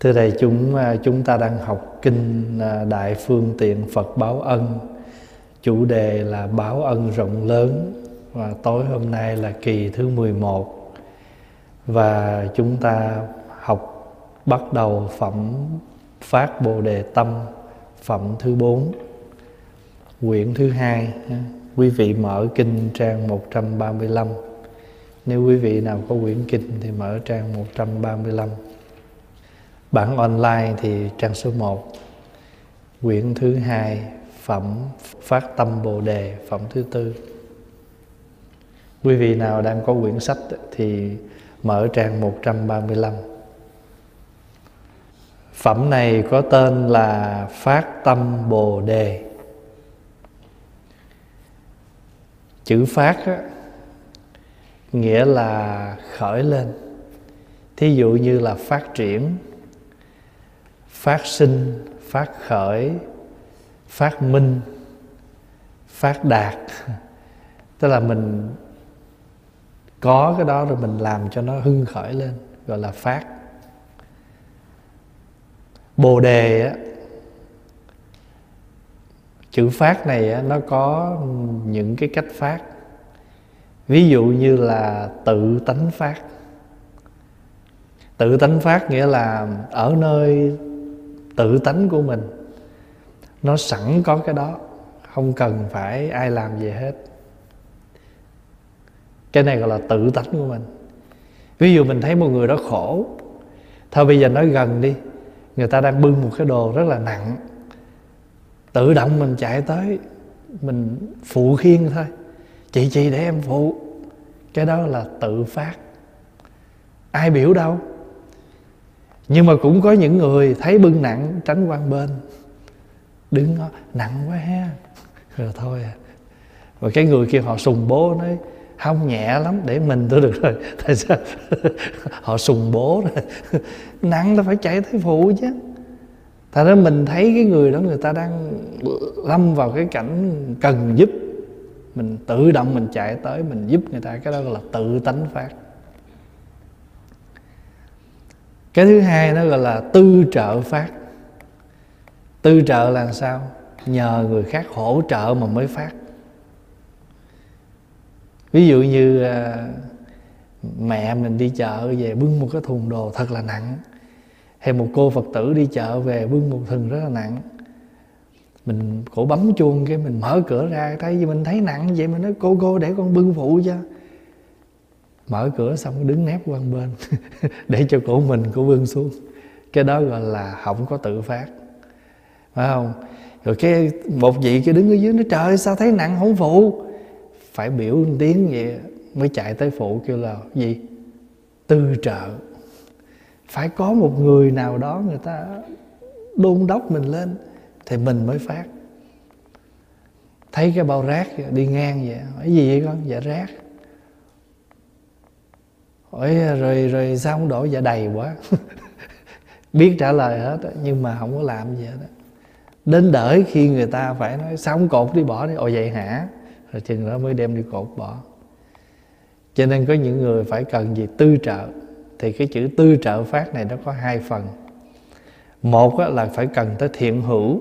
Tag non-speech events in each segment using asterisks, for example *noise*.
Thưa thầy, chúng à, chúng ta đang học kinh à, Đại Phương Tiện Phật Báo Ân. Chủ đề là báo ân rộng lớn. Và tối hôm nay là kỳ thứ 11 Và chúng ta học bắt đầu phẩm Phát Bồ Đề Tâm, Phẩm thứ 4 Quyển thứ hai. À, quý vị mở kinh trang 135 Nếu quý vị nào có quyển kinh thì mở trang 135 Bản online thì trang số 1 Quyển thứ hai Phẩm Phát Tâm Bồ Đề Phẩm thứ tư. Quý vị nào đang có quyển sách Thì mở trang 135 Phẩm này có tên là Phát Tâm Bồ Đề. Chữ phát á, nghĩa là khởi lên. Thí dụ như là phát triển phát sinh phát khởi phát minh phát đạt. Tức là mình có cái đó rồi mình làm cho nó hưng khởi lên gọi là phát. Bồ đề á chữ phát này á, nó có những cái cách phát. Ví dụ như là tự tánh phát. Tự tánh phát nghĩa là ở nơi tự tánh của mình. Nó sẵn có cái đó, không cần phải ai làm gì hết. Cái này gọi là tự tánh của mình. Ví dụ mình thấy một người đó khổ, thôi bây giờ nói gần đi, người ta đang bưng một cái đồ rất là nặng, tự động mình chạy tới, mình phụ khiên thôi. Chị chị để em phụ. Cái đó là tự phát. Ai biểu đâu? Nhưng mà cũng có những người thấy bưng nặng, tránh quan bên. Đứng đó nặng quá ha. Rồi thôi. À và cái người kia họ sùng bố nói, không nhẹ lắm, để mình tôi được rồi. *laughs* Tại sao? *laughs* Họ sùng bố rồi *laughs* nặng là phải chạy tới phụ chứ. Tại đó mình thấy cái người đó, người ta đang lâm vào cái cảnh cần giúp. Mình tự động mình chạy tới, mình giúp người ta, cái đó là tự tánh phát cái thứ hai nó gọi là tư trợ phát. Tư trợ là sao? Nhờ người khác hỗ trợ mà mới phát. Ví dụ như à, mẹ mình đi chợ về bưng một cái thùng đồ thật là nặng hay một cô phật tử đi chợ về bưng một thùng rất là nặng. Mình cổ bấm chuông cái mình mở cửa ra thấy gì mình thấy nặng vậy? Mình nói cô cô để con bưng phụ cho mở cửa xong đứng nép qua bên *laughs* để cho cổ mình cổ vươn xuống. Cái đó gọi là không có tự phát. Phải không? Rồi cái một vị cái đứng ở dưới nó trời sao thấy nặng không phụ? Phải biểu một tiếng vậy mới chạy tới phụ kêu là, gì? Tư trợ. Phải có một người nào đó người ta đôn đốc mình lên thì mình mới phát. Thấy cái bao rác đi ngang vậy. Cái gì vậy con? Dạ rác. Ôi, rồi rồi sao không đổi? Dạ đầy quá. *laughs* Biết trả lời hết nhưng mà không có làm gì hết đến đợi khi người ta phải nói sao không cột đi bỏ đi? Ồ vậy hả? Rồi chừng đó mới đem đi cột bỏ. Cho nên có những người phải cần gì? Tư trợ. Thì cái chữ tư trợ phát này nó có hai phần. Một là phải cần tới thiện hữu.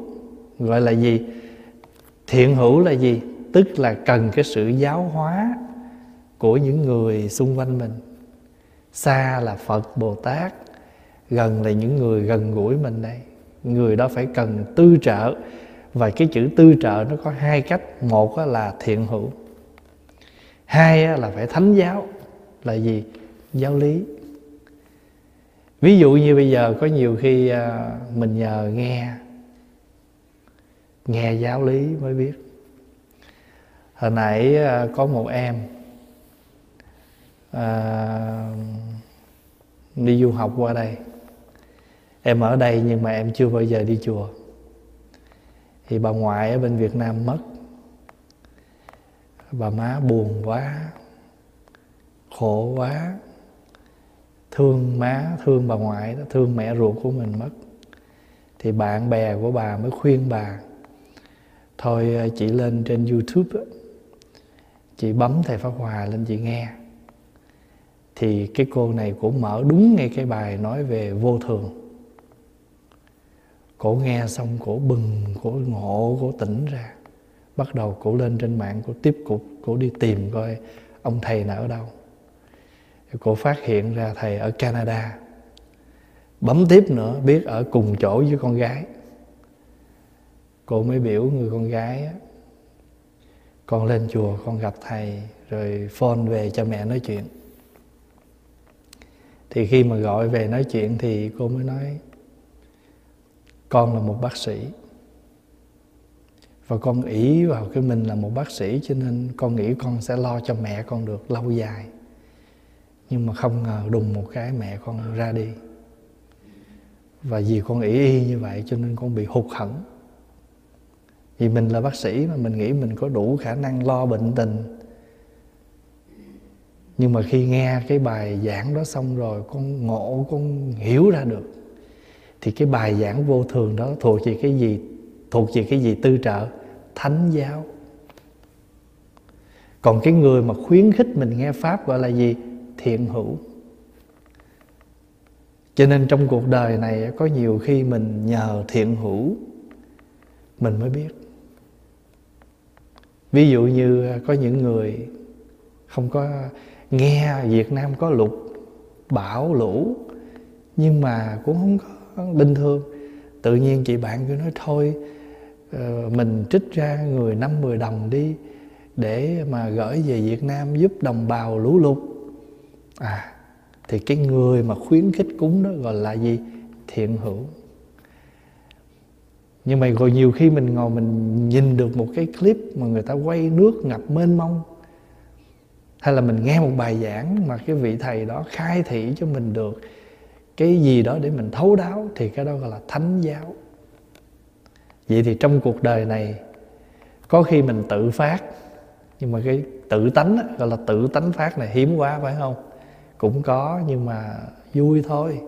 Gọi là gì? Thiện hữu là gì? Tức là cần cái sự giáo hóa của những người xung quanh mình xa là phật bồ tát gần là những người gần gũi mình đây. Người đó phải cần tư trợ và cái chữ tư trợ nó có hai cách. Một là thiện hữu hai là phải thánh giáo là gì? Giáo lý. Ví dụ như bây giờ có nhiều khi à, mình nhờ nghe nghe giáo lý mới biết. Hồi nãy à, có một em à, đi du học qua đây. Em ở đây nhưng mà em chưa bao giờ đi chùa. Thì bà ngoại ở bên Việt Nam mất. Bà má buồn quá, khổ quá. Thương má, thương bà ngoại thương mẹ ruột của mình mất. Thì bạn bè của bà mới khuyên bà, thôi ờ, chị lên trên youtube chị bấm thầy pháp hòa lên chị nghe thì cái cô này cũng mở đúng ngay cái bài nói về vô thường. Cổ nghe xong cổ bừng cổ ngộ cổ tỉnh ra. Bắt đầu cổ lên trên mạng cổ tiếp cục cổ đi tìm coi ông thầy nào ở đâu. Cổ phát hiện ra thầy ở Canada. Bấm tiếp nữa biết ở cùng chỗ với con gái. Cô mới biểu người con gái á, con lên chùa con gặp thầy rồi phone về cho mẹ nói chuyện thì khi mà gọi về nói chuyện thì cô mới nói, con là một bác sĩ. Và con ý vào cái mình là một bác sĩ cho nên con nghĩ con sẽ lo cho mẹ con được lâu dài. Nhưng mà không ngờ đùng một cái mẹ con ra đi. Và vì con ý y như vậy cho nên con bị hụt hẫng. Vì mình là bác sĩ mà mình nghĩ mình có đủ khả năng lo bệnh tình nhưng mà khi nghe cái bài giảng đó xong rồi, con ngộ, con hiểu ra được, thì cái bài giảng vô thường đó thuộc về cái gì? Thuộc về cái gì tư trợ? Thánh giáo. Còn cái người mà khuyến khích mình nghe pháp gọi là gì? Thiện hữu. Cho nên trong cuộc đời này có nhiều khi mình nhờ thiện hữu, mình mới biết. Ví dụ như có những người không có nghe Việt Nam có lục, bão, lũ, nhưng mà cũng không có bình thường. Tự nhiên chị bạn cứ nói thôi ờ, mình trích ra người năm mười đồng đi để mà gửi về Việt Nam giúp đồng bào lũ lụt. À thì cái người mà khuyến khích cúng đó gọi là gì? Thiện hữu. Nhưng mà rồi nhiều khi mình ngồi mình nhìn được một cái clip mà người ta quay nước ngập mênh mông hay là mình nghe một bài giảng mà cái vị thầy đó khai thị cho mình được, cái gì đó để mình thấu đáo thì cái đó gọi là thánh giáo. Vậy thì trong cuộc đời này, có khi mình tự phát, nhưng mà cái tự tánh gọi là tự tánh phát này hiếm quá, phải không? Cũng có, nhưng mà vui thôi.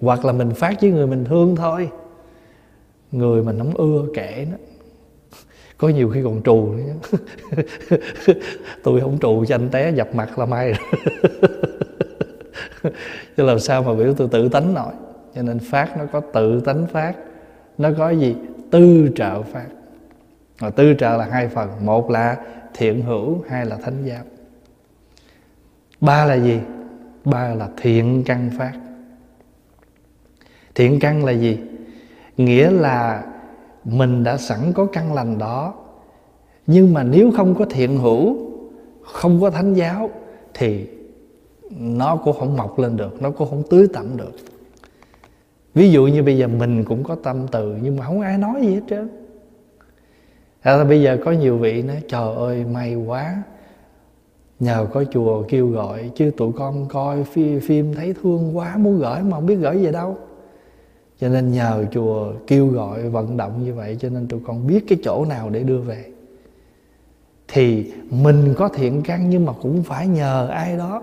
Hoặc là mình phát với người mình thương thôi. Người mình không ưa kệ nó có nhiều khi còn trù nữa *laughs* tôi không trù cho anh té, dập mặt là may rồi. *laughs* Chứ làm sao mà biểu tôi tự tánh nổi. Cho nên phát nó có tự tánh phát, nó có gì? Tư trợ phát. Và tư trợ là hai phần. Một là thiện hữu, hai là thánh giáo. Ba là gì? Ba là thiện căn phát. Thiện căn là gì? Nghĩa là mình đã sẵn có căn lành đó. Nhưng mà nếu không có thiện hữu không có thánh giáo thì nó cũng không mọc lên được nó cũng không tưới tẩm được. Ví dụ như bây giờ mình cũng có tâm từ nhưng mà không ai nói gì hết trơn. À, bây giờ có nhiều vị nói trời ơi may quá. Nhờ có chùa kêu gọi chứ tụi con coi phim, phim thấy thương quá muốn gửi mà không biết gửi về đâu cho nên nhờ chùa kêu gọi vận động như vậy, cho nên tụi con biết cái chỗ nào để đưa về. Thì mình có thiện căn nhưng mà cũng phải nhờ ai đó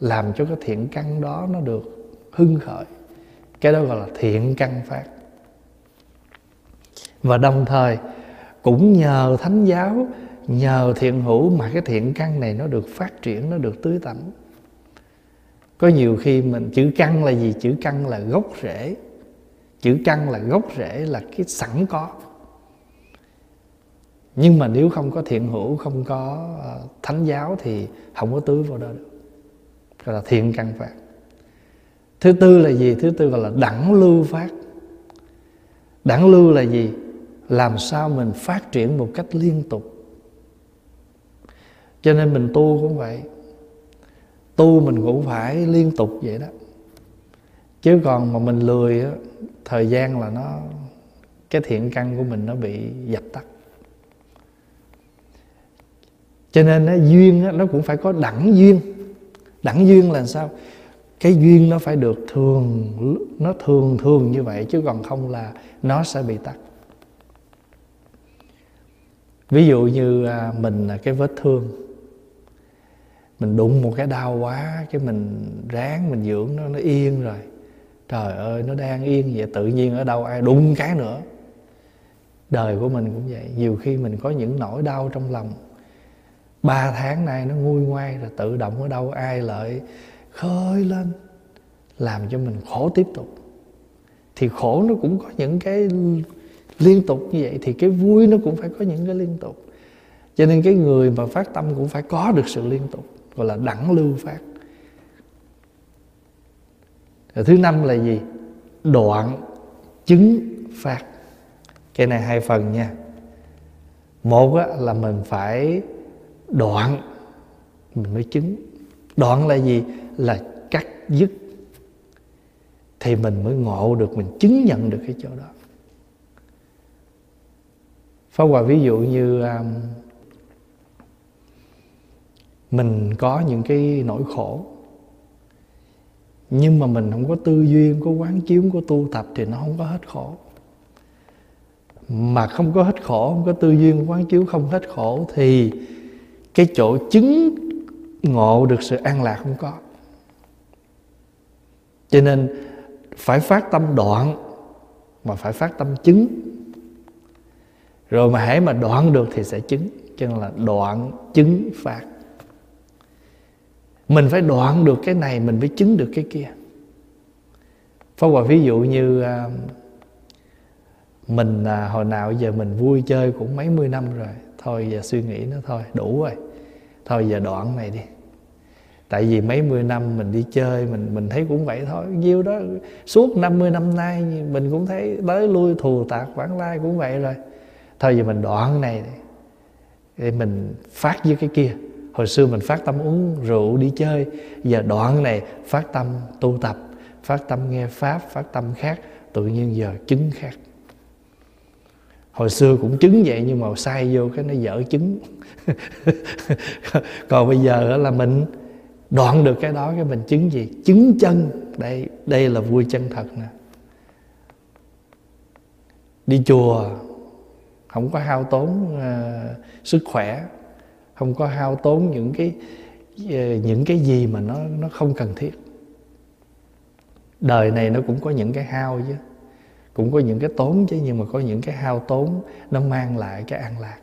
làm cho cái thiện căn đó nó được hưng khởi. Cái đó gọi là thiện căn phát. Và đồng thời, cũng nhờ thánh giáo, nhờ thiện hữu mà cái thiện căn này nó được phát triển, nó được tưới tẩm. Có nhiều khi mình, chữ căn là gì? Chữ căn là gốc rễ chữ căn là gốc rễ, là cái sẵn có. Nhưng mà nếu không có thiện hữu, không có ờ, thánh giáo thì không có tưới vào đó được. Gọi là thiện căn phát thứ tư là gì? Thứ tư gọi là đẳng lưu phát. Đẳng lưu là gì? Làm sao mình phát triển một cách liên tục. Cho nên mình tu cũng vậy. Tu mình cũng phải liên tục vậy đó. Chứ còn mà mình lười á thời gian là nó cái thiện căn của mình nó bị dập tắt. Cho nên nó duyên á, nó cũng phải có đẳng duyên. Đẳng duyên là sao? Cái duyên nó phải được thường nó thường thường như vậy chứ còn không là nó sẽ bị tắt. Ví dụ như à, mình là cái vết thương. Mình đụng một cái đau quá cái mình ráng mình dưỡng nó nó yên rồi trời ơi, nó đang yên vậy, tự nhiên ở đâu ai đụng cái nữa. Đời của mình cũng vậy, nhiều khi mình có những nỗi đau trong lòng. Ba tháng nay nó nguôi ngoai rồi, tự động ở đâu ai lợi khơi lên, làm cho mình khổ tiếp tục. Thì khổ nó cũng có những cái liên tục như vậy, thì cái vui nó cũng phải có những cái liên tục. Cho nên cái người mà phát tâm cũng phải có được sự liên tục, gọi là đẳng lưu phát. Rồi thứ năm là gì? Đoạn chứng phát. Cái này hai phần nha. Một là mình phải đoạn mình mới chứng. Đoạn là gì? Là cắt dứt thì mình mới ngộ được mình chứng nhận được cái chỗ đó. Phá Hòa ví dụ như um, mình có những cái nỗi khổ nhưng mà mình không có tư duyên, có quán chiếu, có tu tập thì nó không có hết khổ. Mà không có hết khổ, không có tư duyên, quán chiếu không hết khổ thì cái chỗ chứng ngộ được sự an lạc không có. Cho nên phải phát tâm đoạn mà phải phát tâm chứng. Rồi mà hãy mà đoạn được thì sẽ chứng. Cho nên là đoạn chứng phát mình phải đoạn được cái này mình mới chứng được cái kia. Phó Hòa ví dụ như à, mình à, hồi nào giờ mình vui chơi cũng mấy mươi năm rồi thôi giờ suy nghĩ nó thôi đủ rồi. Thôi giờ đoạn này đi. Tại vì mấy mươi năm mình đi chơi mình mình thấy cũng vậy thôi. Nhiêu đó suốt 50 năm nay mình cũng thấy tới lui thù tạc vãng lai cũng vậy rồi. Thôi giờ mình đoạn này để mình phát với cái kia hồi xưa mình phát tâm uống rượu đi chơi giờ đoạn này phát tâm tu tập phát tâm nghe pháp phát tâm khác tự nhiên giờ chứng khác. Hồi xưa cũng chứng vậy nhưng mà sai vô cái nó dở chứng. *laughs* Còn bây giờ là mình đoạn được cái đó cái mình chứng gì? Chứng chân. Đây đây là vui chân thật nè. Đi chùa không có hao tốn uh, sức khỏe không có hao tốn những cái ờ, những cái gì mà nó nó không cần thiết. Đời này nó cũng có những cái hao chứ. Cũng có những cái tốn chứ nhưng mà có những cái hao tốn nó mang lại cái an lạc.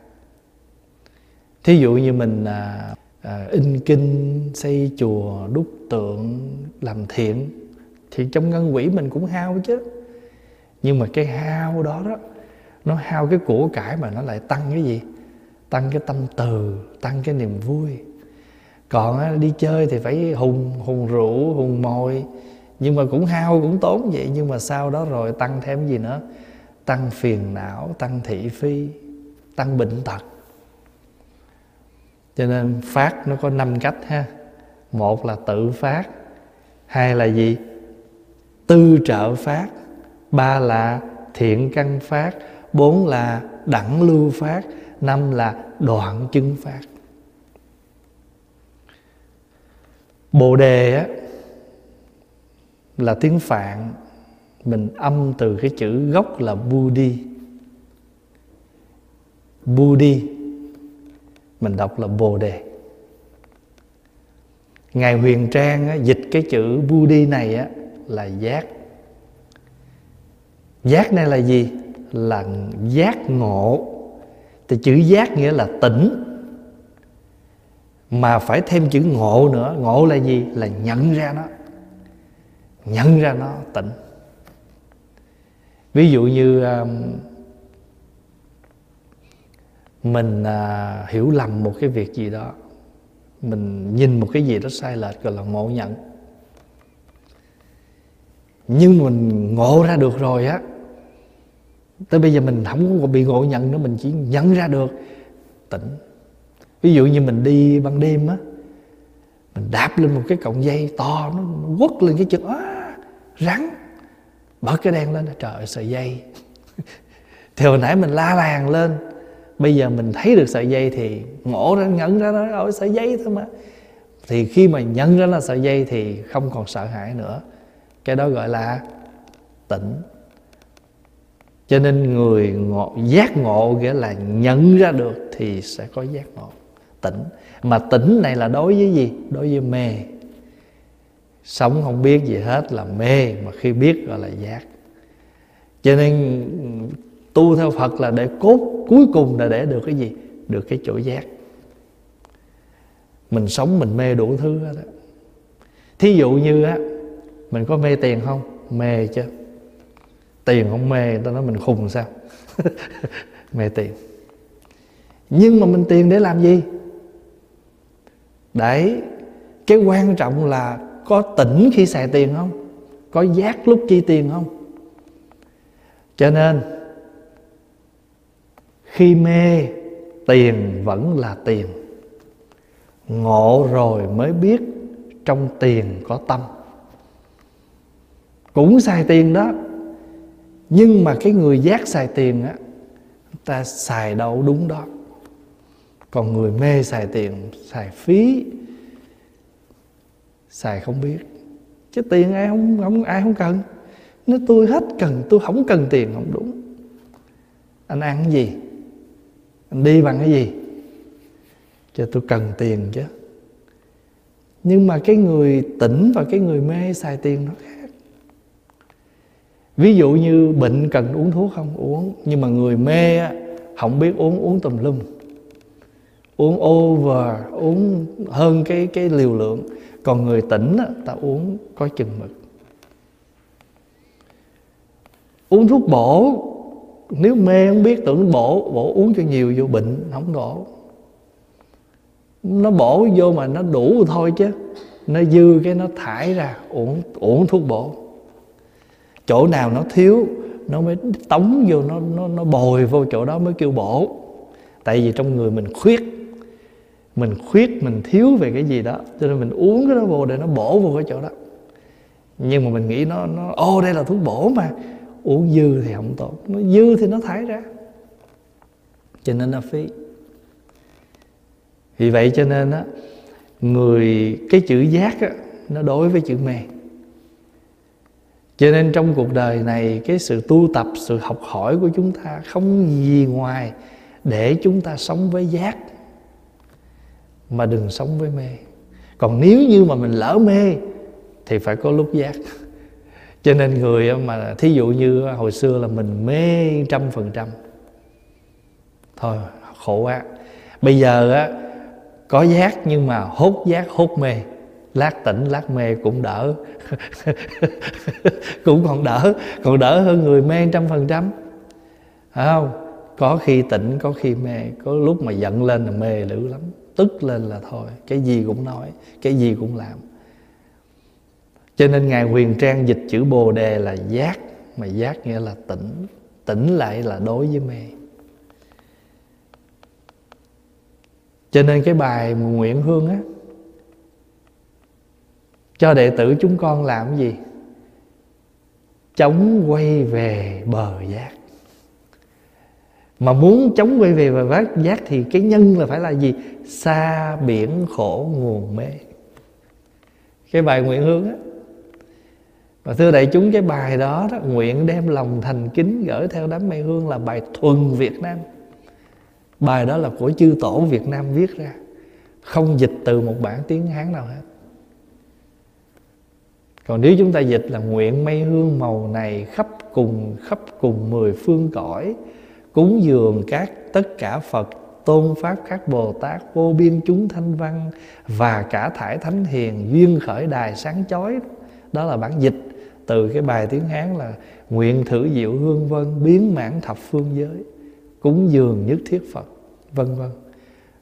Thí dụ như mình à, à, in kinh xây chùa đúc tượng làm thiện thì trong ngân quỹ mình cũng hao chứ. Nhưng mà cái hao đó đó nó hao cái của cải mà nó lại tăng cái gì? Tăng cái tâm từ, tăng cái niềm vui. Còn đi chơi thì phải hùng hùng rượu, hùng mồi. Nhưng mà cũng hao, cũng tốn vậy. Nhưng mà sau đó rồi tăng thêm gì nữa? Tăng phiền não, tăng thị phi, tăng bệnh tật. Cho nên phát nó có năm cách ha. Một là tự phát, hai là gì? Tư trợ phát, ba là thiện căn phát, bốn là đẳng lưu phát năm là đoạn chứng phát. Bồ đề á là tiếng phạn. Mình âm từ cái chữ gốc là budi budi mình đọc là bồ đề. Ngài huyền trang á, dịch cái chữ budi này á, là giác. Giác này là gì? Là giác ngộ thì chữ giác nghĩa là tỉnh. Mà phải thêm chữ ngộ nữa. Ngộ là gì? Là nhận ra nó. Nhận ra nó, tỉnh. Ví dụ như um, mình à, hiểu lầm một cái việc gì đó, mình nhìn một cái gì đó sai lệch gọi là ngộ nhận. Nhưng mình ngộ ra được rồi á tới bây giờ mình không có bị ngộ nhận nữa mình chỉ nhận ra được tỉnh. Ví dụ như mình đi ban đêm á mình đạp lên một cái cọng dây to nó, nó quất lên cái chân á rắn bật cái đèn lên trời sợi dây. *laughs* Thì hồi nãy mình la làng lên bây giờ mình thấy được sợi dây thì ngộ ra nhận ra nó ôi sợi dây thôi mà. Thì khi mà nhận ra là sợi dây thì không còn sợ hãi nữa. Cái đó gọi là tỉnh cho nên người ngộ, giác ngộ nghĩa là nhận ra được thì sẽ có giác ngộ. Tỉnh. Mà tỉnh này là đối với gì? Đối với mê. Sống không biết gì hết là mê mà khi biết gọi là giác. Cho nên tu theo phật là để cốt cuối cùng là để được cái gì? Được cái chỗ giác. Mình sống mình mê đủ thứ hết đó. thí dụ như á mình có mê tiền không? Mê chứ tiền không mê tao ta nói mình khùng sao? *laughs* Mê tiền. Nhưng mà mình tiền để làm gì? Đấy, cái quan trọng là có tỉnh khi xài tiền không? Có giác lúc chi tiền không? Cho nên, khi mê, tiền vẫn là tiền. Ngộ rồi mới biết trong tiền có tâm. Cũng xài tiền đó nhưng mà cái người giác xài tiền á, ta xài đâu đúng đó. Còn người mê xài tiền, xài phí, xài không biết. Chứ tiền ai không không, ai không cần. Nếu tôi hết cần, tôi không cần tiền, không đúng. Anh ăn cái gì? Anh đi bằng cái gì? Cho tôi cần tiền chứ. Nhưng mà cái người tỉnh và cái người mê xài tiền nó khác ví dụ như bệnh cần uống thuốc không? Uống. Nhưng mà người mê á, không biết uống uống tùm lum. Uống over uống hơn cái cái liều lượng. Còn người tỉnh á, ta uống có chừng mực. Uống thuốc bổ. Nếu mê không biết tưởng bổ bổ uống cho nhiều vô bệnh không đổ nó bổ vô mà nó đủ thôi chứ. Nó dư cái nó thải ra uống uống thuốc bổ chỗ nào nó thiếu, nó mới tống vô, nó nó nó bồi vô chỗ đó mới kêu bổ. Tại vì trong người mình khuyết mình khuyết, mình thiếu về cái gì đó, cho nên mình uống cái đó vô để nó bổ vô cái chỗ đó. Nhưng mà mình nghĩ nó nó ô đây là thuốc bổ mà, uống dư thì không tốt. Nó dư thì nó thải ra. Cho nên nó phí. Vì vậy cho nên á, người, cái chữ giác á, nó đối với chữ mê cho nên trong cuộc đời này, cái sự tu tập, sự học hỏi của chúng ta không gì ngoài để chúng ta sống với giác, mà đừng sống với mê. Còn nếu như mà mình lỡ mê, thì phải có lúc giác. *laughs* Cho nên người mà, thí dụ như hồi xưa là mình mê trăm phần trăm, thôi, khổ quá. Bây giờ á, có giác nhưng mà hốt giác, hốt mê lát tỉnh, lát mê cũng đỡ. *laughs* Cũng còn đỡ còn đỡ hơn người mê trăm phần trăm. Phải không? Có khi tỉnh, có khi mê. Có lúc mà giận lên là mê dữ lắm. Tức lên là thôi, cái gì cũng nói, cái gì cũng làm. Cho nên ngài huyền trang dịch chữ bồ đề là giác, mà giác nghĩa là tỉnh. Tỉnh lại là đối với mê. Cho nên cái bài nguyện hương á cho đệ tử chúng con làm gì? Chống quay về bờ giác. Mà muốn chống quay về bờ giác giác thì cái nhân là phải là gì? Xa biển khổ nguồn mê. Cái bài nguyện hương á. Và thưa đại chúng cái bài đó, đó nguyện đem lòng thành kính gửi theo đám mây hương là bài thuần Việt Nam. Bài đó là của chư tổ Việt Nam viết ra. Không dịch từ một bản tiếng Hán nào hết còn nếu chúng ta dịch là nguyện mây hương màu này khắp cùng khắp cùng mười phương cõi, cúng dường các tất cả Phật, tôn pháp các Bồ Tát, vô biên chúng thanh văn và cả thải thánh hiền duyên khởi đài sáng chói, đó là bản dịch từ cái bài tiếng Hán là nguyện thử diệu hương vân biến mãn thập phương giới, cúng dường nhất thiết Phật, vân vân.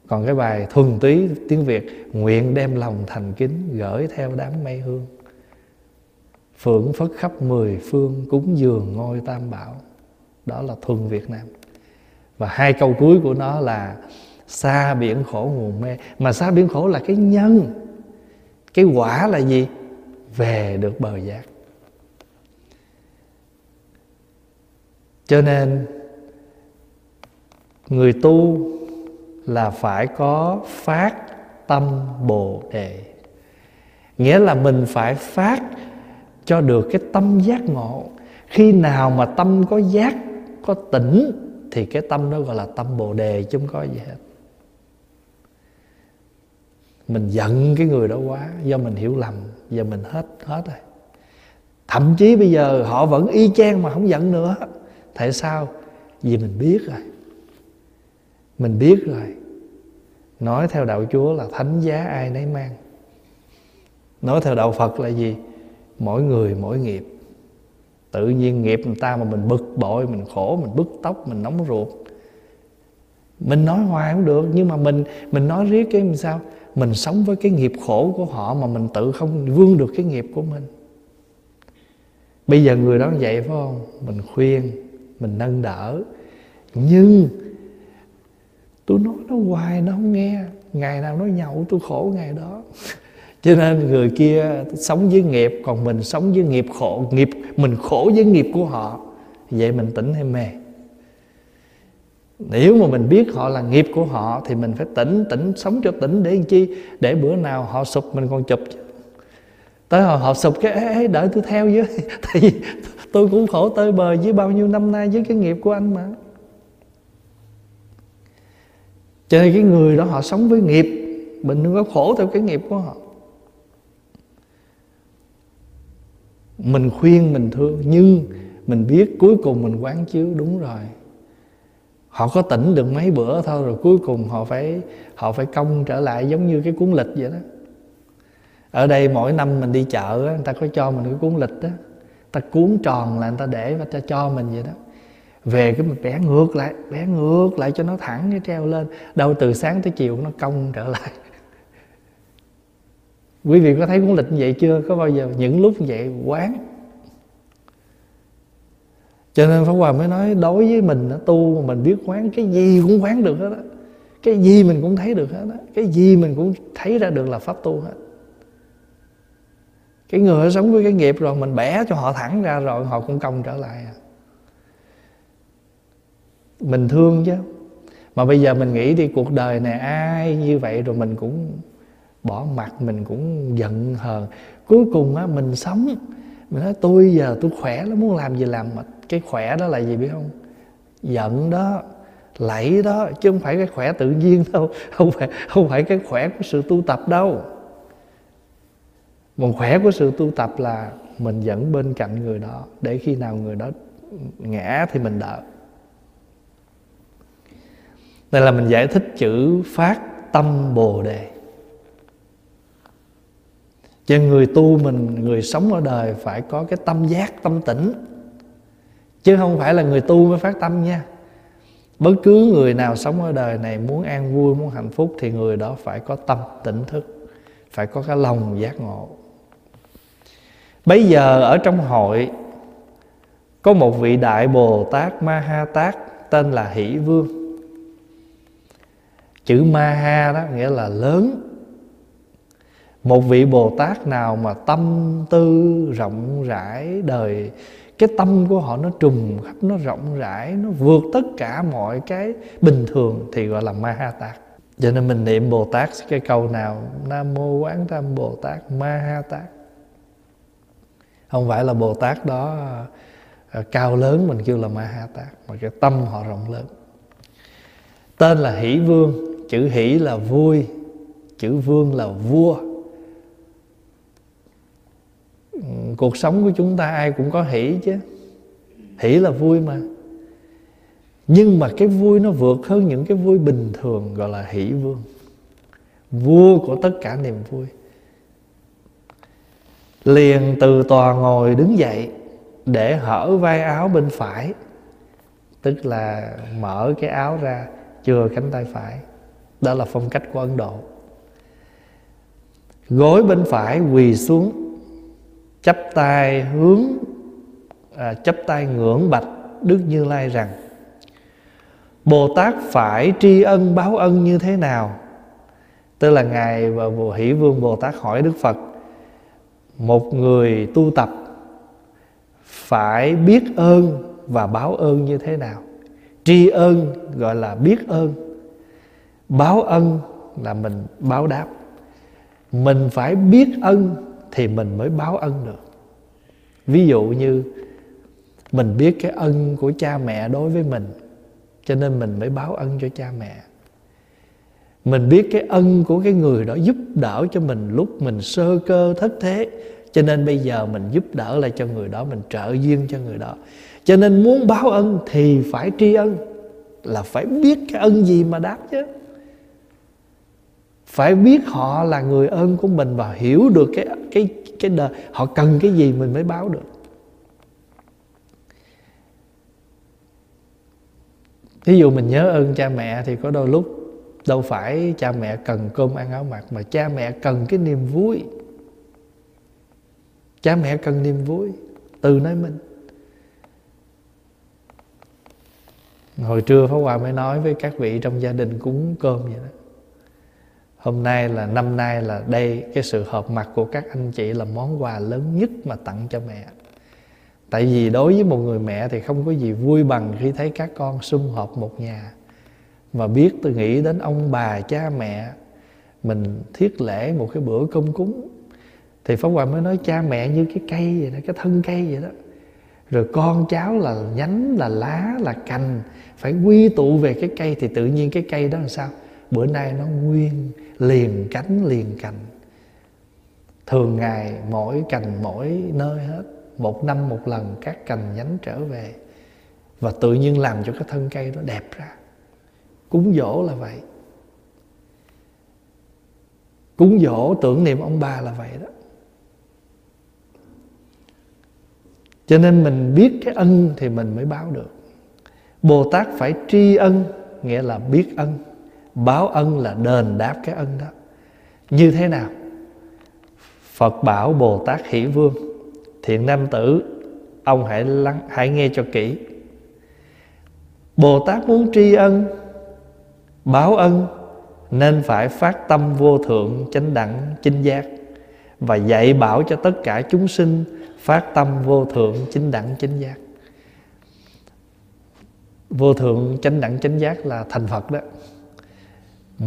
Còn cái bài thuần túy tiếng Việt, nguyện đem lòng thành kính gửi theo đám mây hương phượng phất khắp mười phương, cúng dường ngôi tam bảo. Đó là thuần Việt Nam. Và hai câu cuối của nó là xa biển khổ nguồn mê. Mà xa biển khổ là cái nhân. Cái quả là gì? Về được bờ giác. Cho nên, người tu là phải có phát tâm bồ đề. Nghĩa là mình phải phát cho được cái tâm giác ngộ. Khi nào mà tâm có giác, có tỉnh, thì cái tâm đó gọi là tâm bồ đề, chứ không có gì hết. Mình giận cái người đó quá, do mình hiểu lầm, giờ mình hết hết rồi. Thậm chí bây giờ họ vẫn y chang mà không giận nữa. Tại sao? Vì mình biết rồi. Mình biết rồi. Nói theo đạo chúa là thánh giá ai nấy mang. Nói theo đạo phật là gì? Mỗi người, mỗi nghiệp. Tự nhiên nghiệp người ta mà mình bực bội, mình khổ, mình bức tóc, mình nóng ruột. Mình nói hoài cũng được, nhưng mà mình mình nói riết cái làm sao? Mình sống với cái nghiệp khổ của họ mà mình tự không vươn được cái nghiệp của mình. Bây giờ người đó vậy, phải không? Mình khuyên, mình nâng đỡ. Nhưng tôi nói nó hoài, nó không nghe. Ngày nào nó nhậu, tôi khổ ngày đó. *laughs* cho nên người kia sống với nghiệp còn mình sống với nghiệp khổ nghiệp mình khổ với nghiệp của họ. Vậy mình tỉnh hay mê? Nếu mà mình biết họ là nghiệp của họ thì mình phải tỉnh tỉnh sống cho tỉnh để làm chi? Để bữa nào họ sụp mình còn chụp. Tới hồi họ sụp cái ê, ê, đợi tôi theo với. *laughs* Tại vì tôi cũng khổ tơi bời với bao nhiêu năm nay với cái nghiệp của anh mà. Cho nên cái người đó họ sống với nghiệp mình đừng có khổ theo cái nghiệp của họ. Mình khuyên, mình thương, nhưng mình biết cuối cùng mình quán chiếu đúng rồi. Họ có tỉnh được mấy bữa thôi rồi cuối cùng họ phải họ phải công trở lại giống như cái cuốn lịch vậy đó. Ở đây mỗi năm mình đi chợ người ta có cho mình cái cuốn lịch đó ta cuốn tròn là người ta để và ta cho mình vậy đó. Về cái mình bẻ ngược lại, bẻ ngược lại cho nó thẳng cái treo lên. Đâu từ sáng tới chiều nó cong trở lại quý vị có thấy cuốn lịch như vậy chưa? Có bao giờ những lúc như vậy quán? Cho nên Pháp Hòa mới nói, đối với mình nó tu mà mình biết quán, cái gì cũng quán được hết đó cái gì mình cũng thấy được hết đó cái gì mình cũng thấy ra được là pháp tu hết. Cái người sống với cái nghiệp rồi, mình bẻ cho họ thẳng ra rồi, họ cũng công trở lại à. mình thương chứ. Mà bây giờ mình nghĩ đi, cuộc đời này ai như vậy rồi mình cũng bỏ mặt mình cũng giận hờn. Cuối cùng á, mình sống. Mình nói, tôi giờ tôi khỏe lắm, muốn làm gì làm. Mà cái khỏe đó là gì biết không? Giận đó, lẫy đó, chứ không phải cái khỏe tự nhiên đâu. *laughs* Không phải không phải cái khỏe của sự tu tập đâu. Một khỏe của sự tu tập là mình dẫn bên cạnh người đó, để khi nào người đó ngã thì mình đỡ. Đây là mình giải thích chữ phát tâm bồ đề cho người tu mình, người sống ở đời phải có cái tâm giác, tâm tỉnh chứ không phải là người tu mới phát tâm nha. Bất cứ người nào sống ở đời này muốn an vui, muốn hạnh phúc thì người đó phải có tâm tỉnh thức, phải có cái lòng giác ngộ. Bây giờ ở trong hội, có một vị đại bồ tát ma ha tát tên là hỷ vương. Chữ ma ha đó nghĩa là lớn một vị bồ tát nào mà tâm tư rộng rãi, đời, cái tâm của họ nó trùng khắp, nó rộng rãi, nó vượt tất cả mọi cái bình thường thì gọi là ma ha tát cho nên mình niệm bồ tát cái câu nào? Nam mô quán tâm bồ tát ma ha tát không phải là bồ tát đó à, cao lớn mình kêu là ma ha tát mà cái tâm họ rộng lớn. Tên là hỷ vương, chữ hỷ là vui, chữ vương là vua cuộc sống của chúng ta ai cũng có hỷ chứ. Hỷ là vui mà. Nhưng mà cái vui nó vượt hơn những cái vui bình thường gọi là hỷ vương. Vua của tất cả niềm vui. Liền từ tòa ngồi đứng dậy để hở vai áo bên phải. Tức là mở cái áo ra, chừa cánh tay phải. Đó là phong cách của ấn độ. Gối bên phải quỳ xuống chắp tay hướng à, chắp tay ngưỡng bạch đức như lai rằng bồ tát phải tri ân báo ân như thế nào? Tức là ngài và bồ hỷ vương bồ tát hỏi đức phật một người tu tập phải biết ơn và báo ơn như thế nào? Tri ân gọi là biết ơn. Báo ân là mình báo đáp. Mình phải biết ân thì mình mới báo ân được. Ví dụ như mình biết cái ân của cha mẹ đối với mình, cho nên mình mới báo ân cho cha mẹ. Mình biết cái ân của cái người đó giúp đỡ cho mình lúc mình sơ cơ thất thế, cho nên bây giờ mình giúp đỡ lại cho người đó, mình trợ duyên cho người đó. Cho nên muốn báo ân thì phải tri ân, là phải biết cái ân gì mà đáp chứ phải biết họ là người ơn của mình và hiểu được cái cái cái đời. Họ cần cái gì mình mới báo được. Ví dụ mình nhớ ơn cha mẹ thì có đôi lúc đâu phải cha mẹ cần cơm ăn áo mặc, mà cha mẹ cần cái niềm vui. Cha mẹ cần niềm vui từ nơi mình. Hồi trưa phó hòa mới nói với các vị trong gia đình cúng cơm vậy đó hôm nay là, năm nay là đây, cái sự hợp mặt của các anh chị là món quà lớn nhất mà tặng cho mẹ. Tại vì đối với một người mẹ thì không có gì vui bằng khi thấy các con sum họp một nhà. Và biết tôi nghĩ đến ông bà, cha, mẹ, mình thiết lễ một cái bữa công cúng. Thì pháp hòa mới nói, cha mẹ như cái cây vậy đó, cái thân cây vậy đó. Rồi con cháu là nhánh, là lá, là cành, phải quy tụ về cái cây thì tự nhiên cái cây đó là sao? Bữa nay nó nguyên, liền cánh, liền cành. Thường ngày mỗi cành mỗi nơi hết, một năm một lần các cành nhánh trở về. Và tự nhiên làm cho cái thân cây nó đẹp ra. Cúng dỗ là vậy. Cúng dỗ tưởng niệm ông bà là vậy đó. Cho nên mình biết cái ân thì mình mới báo được. Bồ tát phải tri ân, nghĩa là biết ân báo ân là đền đáp cái ân đó. Như thế nào? Phật bảo bồ tát hỷ vương, thiện nam tử, ông hãy lắng, hãy nghe cho kỹ. Bồ tát muốn tri ân, báo ân, nên phải phát tâm vô thượng chánh đẳng chinh giác và dạy bảo cho tất cả chúng sinh phát tâm vô thượng chánh đẳng chánh giác. Vô thượng chánh đẳng chánh giác là thành phật đó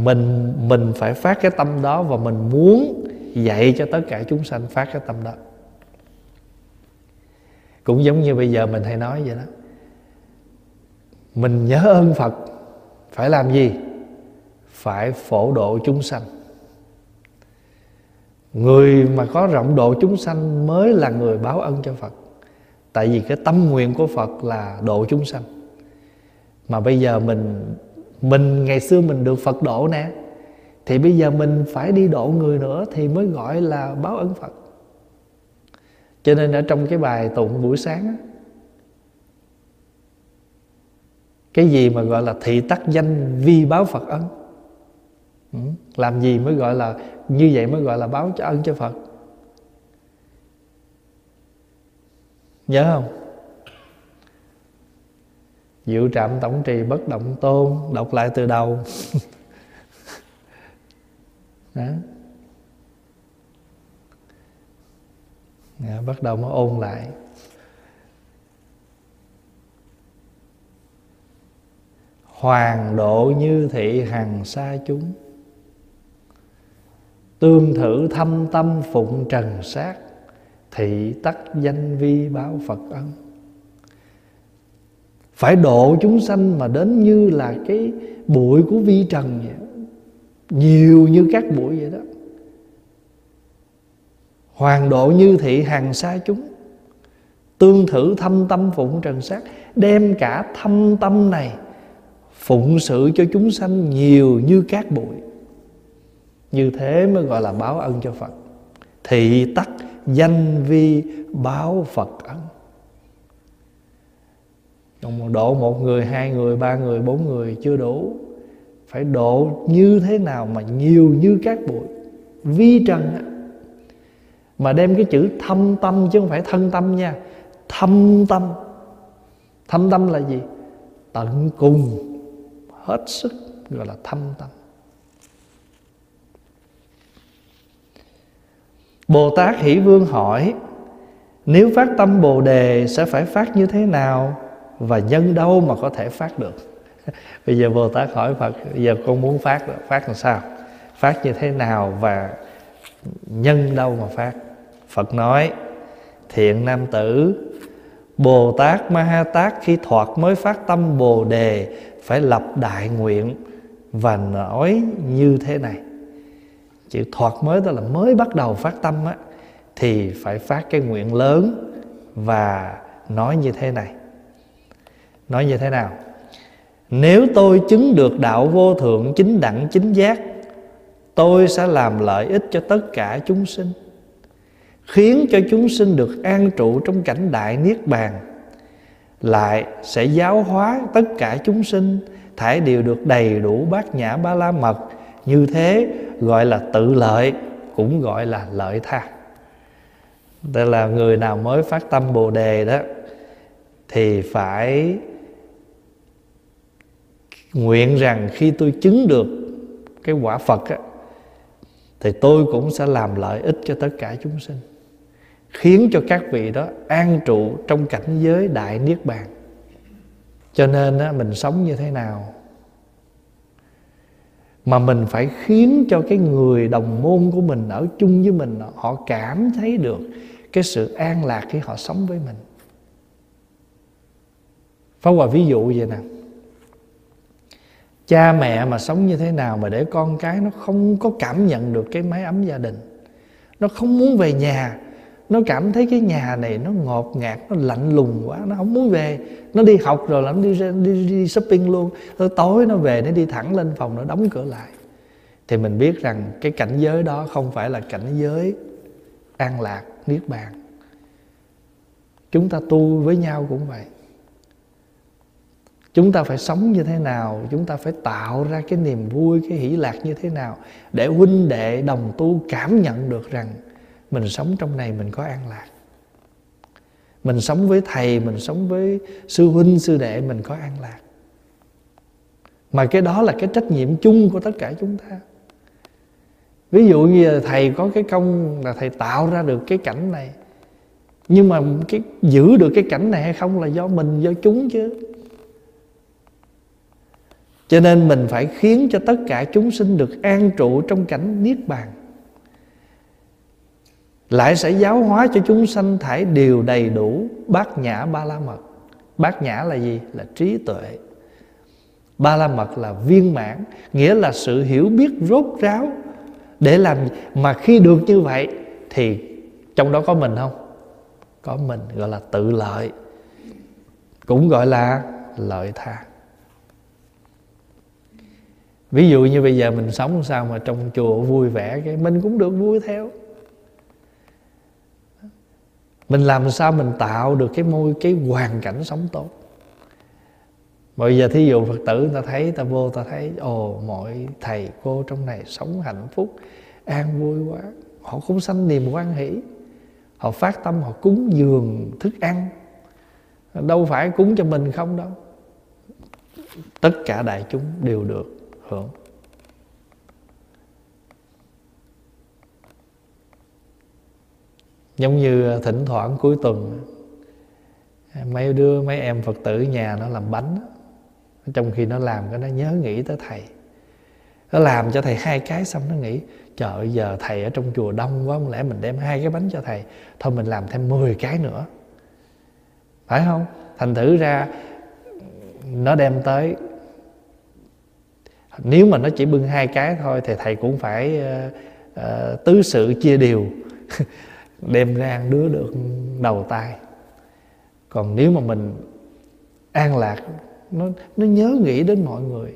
mình mình phải phát cái tâm đó và mình muốn dạy cho tất cả chúng sanh phát cái tâm đó. Cũng giống như bây giờ mình hay nói vậy đó. Mình nhớ ơn phật, phải làm gì? Phải phổ độ chúng sanh. Người mà có rộng độ chúng sanh mới là người báo ân cho phật. Tại vì cái tâm nguyện của phật là độ chúng sanh. Mà bây giờ mình mình ngày xưa mình được phật độ nè. Thì bây giờ mình phải đi độ người nữa thì mới gọi là báo ân phật. Cho nên ở trong cái bài tụng buổi sáng cái gì mà gọi là thị tắc danh vi báo phật ân? Ừ, làm gì mới gọi là như vậy mới gọi là báo cho ân cho phật? Nhớ không? Diệu trạm tổng trì bất động tôn Đọc lại từ đầu. *laughs* Đó. Dạ, bắt đầu mới ôn lại. Hoàng độ như thị hằng xa chúng. Tương thử thâm tâm phụng trần sát Thị tắc danh vi báo Phật ân. Phải độ chúng sanh mà đến như là cái bụi của vi trần vậy Nhiều như các bụi vậy đó. Hoàng độ như thị hàng xa chúng. Tương thử thâm tâm phụng trần sát. Đem cả thâm tâm này Phụng sự cho chúng sanh nhiều như các bụi. Như thế mới gọi là báo ân cho Phật. Thị tắc danh vi báo Phật ân. Còn độ một người, hai người, ba người, bốn người chưa đủ. Phải độ như thế nào mà nhiều như các bụi Vi trần á. Mà đem cái chữ thâm tâm chứ không phải thân tâm nha. Thâm tâm. Thâm tâm là gì? Tận cùng. Hết sức gọi là thâm tâm. Bồ tát hỷ vương hỏi nếu phát tâm bồ đề sẽ phải phát như thế nào? Và nhân đâu mà có thể phát được? *laughs* Bây giờ bồ tát hỏi phật, bây giờ con muốn phát phát làm sao? Phát như thế nào và nhân đâu mà phát? Phật nói, Thiện nam tử Bồ Tát Ma Ha Tát khi thoạt mới phát tâm Bồ Đề Phải lập đại nguyện Và nói như thế này. Chữ thoạt mới đó là mới bắt đầu phát tâm á, Thì phải phát cái nguyện lớn Và nói như thế này. Nói như thế nào? Nếu tôi chứng được đạo vô thượng chính đẳng chính giác, Tôi sẽ làm lợi ích cho tất cả chúng sinh, Khiến cho chúng sinh được an trụ trong cảnh đại niết bàn. Lại sẽ giáo hóa tất cả chúng sinh, thải đều được đầy đủ bát nhã ba la mật. Như thế gọi là tự lợi, cũng gọi là lợi tha. Tức là người nào mới phát tâm bồ đề đó, thì phải nguyện rằng khi tôi chứng được cái quả phật á, thì tôi cũng sẽ làm lợi ích cho tất cả chúng sinh khiến cho các vị đó an trụ trong cảnh giới đại niết bàn. Cho nên á, mình sống như thế nào mà mình phải khiến cho cái người đồng môn của mình ở chung với mình họ cảm thấy được cái sự an lạc khi họ sống với mình. Phá Hòa ví dụ vậy nè. Cha mẹ mà sống như thế nào mà để con cái nó không có cảm nhận được cái mái ấm gia đình. Nó không muốn về nhà. Nó cảm thấy cái nhà này nó ngọt ngạt, nó lạnh lùng quá Nó không muốn về. Nó đi học rồi là nó đi, đi, đi shopping luôn. Rồi tối nó về nó đi thẳng lên phòng nó đóng cửa lại. Thì mình biết rằng cái cảnh giới đó không phải là cảnh giới an lạc, niết bàn. Chúng ta tu với nhau cũng vậy chúng ta phải sống như thế nào? Chúng ta phải tạo ra cái niềm vui, cái hỷ lạc như thế nào để huynh đệ, đồng tu cảm nhận được rằng mình sống trong này mình có an lạc? Mình sống với thầy, mình sống với sư huynh, sư đệ mình có an lạc? Mà cái đó là cái trách nhiệm chung của tất cả chúng ta. Ví dụ như thầy có cái công là thầy tạo ra được cái cảnh này, nhưng mà cái giữ được cái cảnh này hay không là do mình, do chúng chứ cho nên mình phải khiến cho tất cả chúng sinh được an trụ trong cảnh niết bàn. Lại sẽ giáo hóa cho chúng sanh thải đều đầy đủ bát nhã ba la mật. Bát nhã là gì? Là trí tuệ. Ba la mật là viên mãn, nghĩa là sự hiểu biết rốt ráo. Để làm mà khi được như vậy thì trong đó có mình không? Có mình, gọi là tự lợi. Cũng gọi là lợi tha ví dụ như bây giờ mình sống sao mà trong chùa vui vẻ cái mình cũng được vui theo. Mình làm sao mình tạo được cái môi, cái hoàn cảnh sống tốt. Bây giờ thí dụ phật tử ta thấy, ta vô ta thấy, ồ, mọi thầy cô trong này sống hạnh phúc, an vui quá. Họ cũng sanh niềm quan hỷ. Họ phát tâm, họ cúng dường thức ăn. Đâu phải cúng cho mình không đâu. Tất cả đại chúng đều được hưởng giống như thỉnh thoảng cuối tuần, mấy đứa, mấy em phật tử nhà nó làm bánh trong khi nó làm cái nó nhớ nghĩ tới thầy. Nó làm cho thầy hai cái xong nó nghĩ, trời giờ thầy ở trong chùa đông quá, không lẽ mình đem hai cái bánh cho thầy? Thôi mình làm thêm 10 cái nữa. Phải không? Thành thử ra, nó đem tới nếu mà nó chỉ bưng hai cái thôi thì thầy cũng phải uh, uh, tứ sự chia đều *laughs* đem ra ăn đứa được đầu tay. Còn nếu mà mình an lạc nó nó nhớ nghĩ đến mọi người.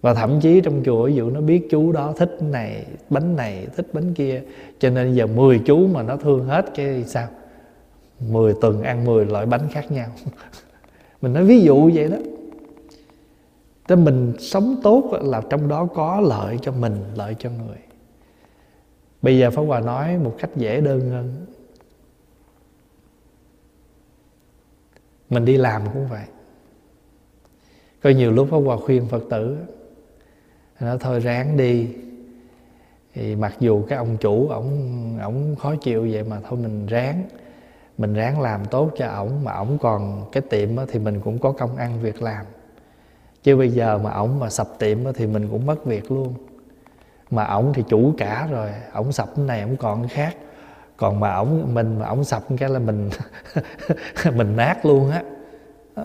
Và thậm chí trong chùa ví dụ nó biết chú đó thích này bánh này thích bánh kia cho nên giờ 10 chú mà nó thương hết cái sao? 10 tuần ăn 10 loại bánh khác nhau. *laughs* Mình nói ví dụ vậy đó. Thế mình sống tốt là trong đó có lợi cho mình, lợi cho người. Bây giờ Pháp Hòa nói một cách dễ đơn hơn. Mình đi làm cũng vậy. Có nhiều lúc Pháp Hòa khuyên Phật tử nó thôi ráng đi thì mặc dù cái ông chủ ổng ổng khó chịu vậy mà thôi mình ráng mình ráng làm tốt cho ổng mà ổng còn cái tiệm thì mình cũng có công ăn việc làm chứ bây giờ mà ổng mà sập tiệm thì mình cũng mất việc luôn. Mà ổng thì chủ cả rồi, ổng sập cái này ổng còn cái khác. Còn mà ổng, mình mà ổng sập cái là mình *laughs* mình nát luôn á.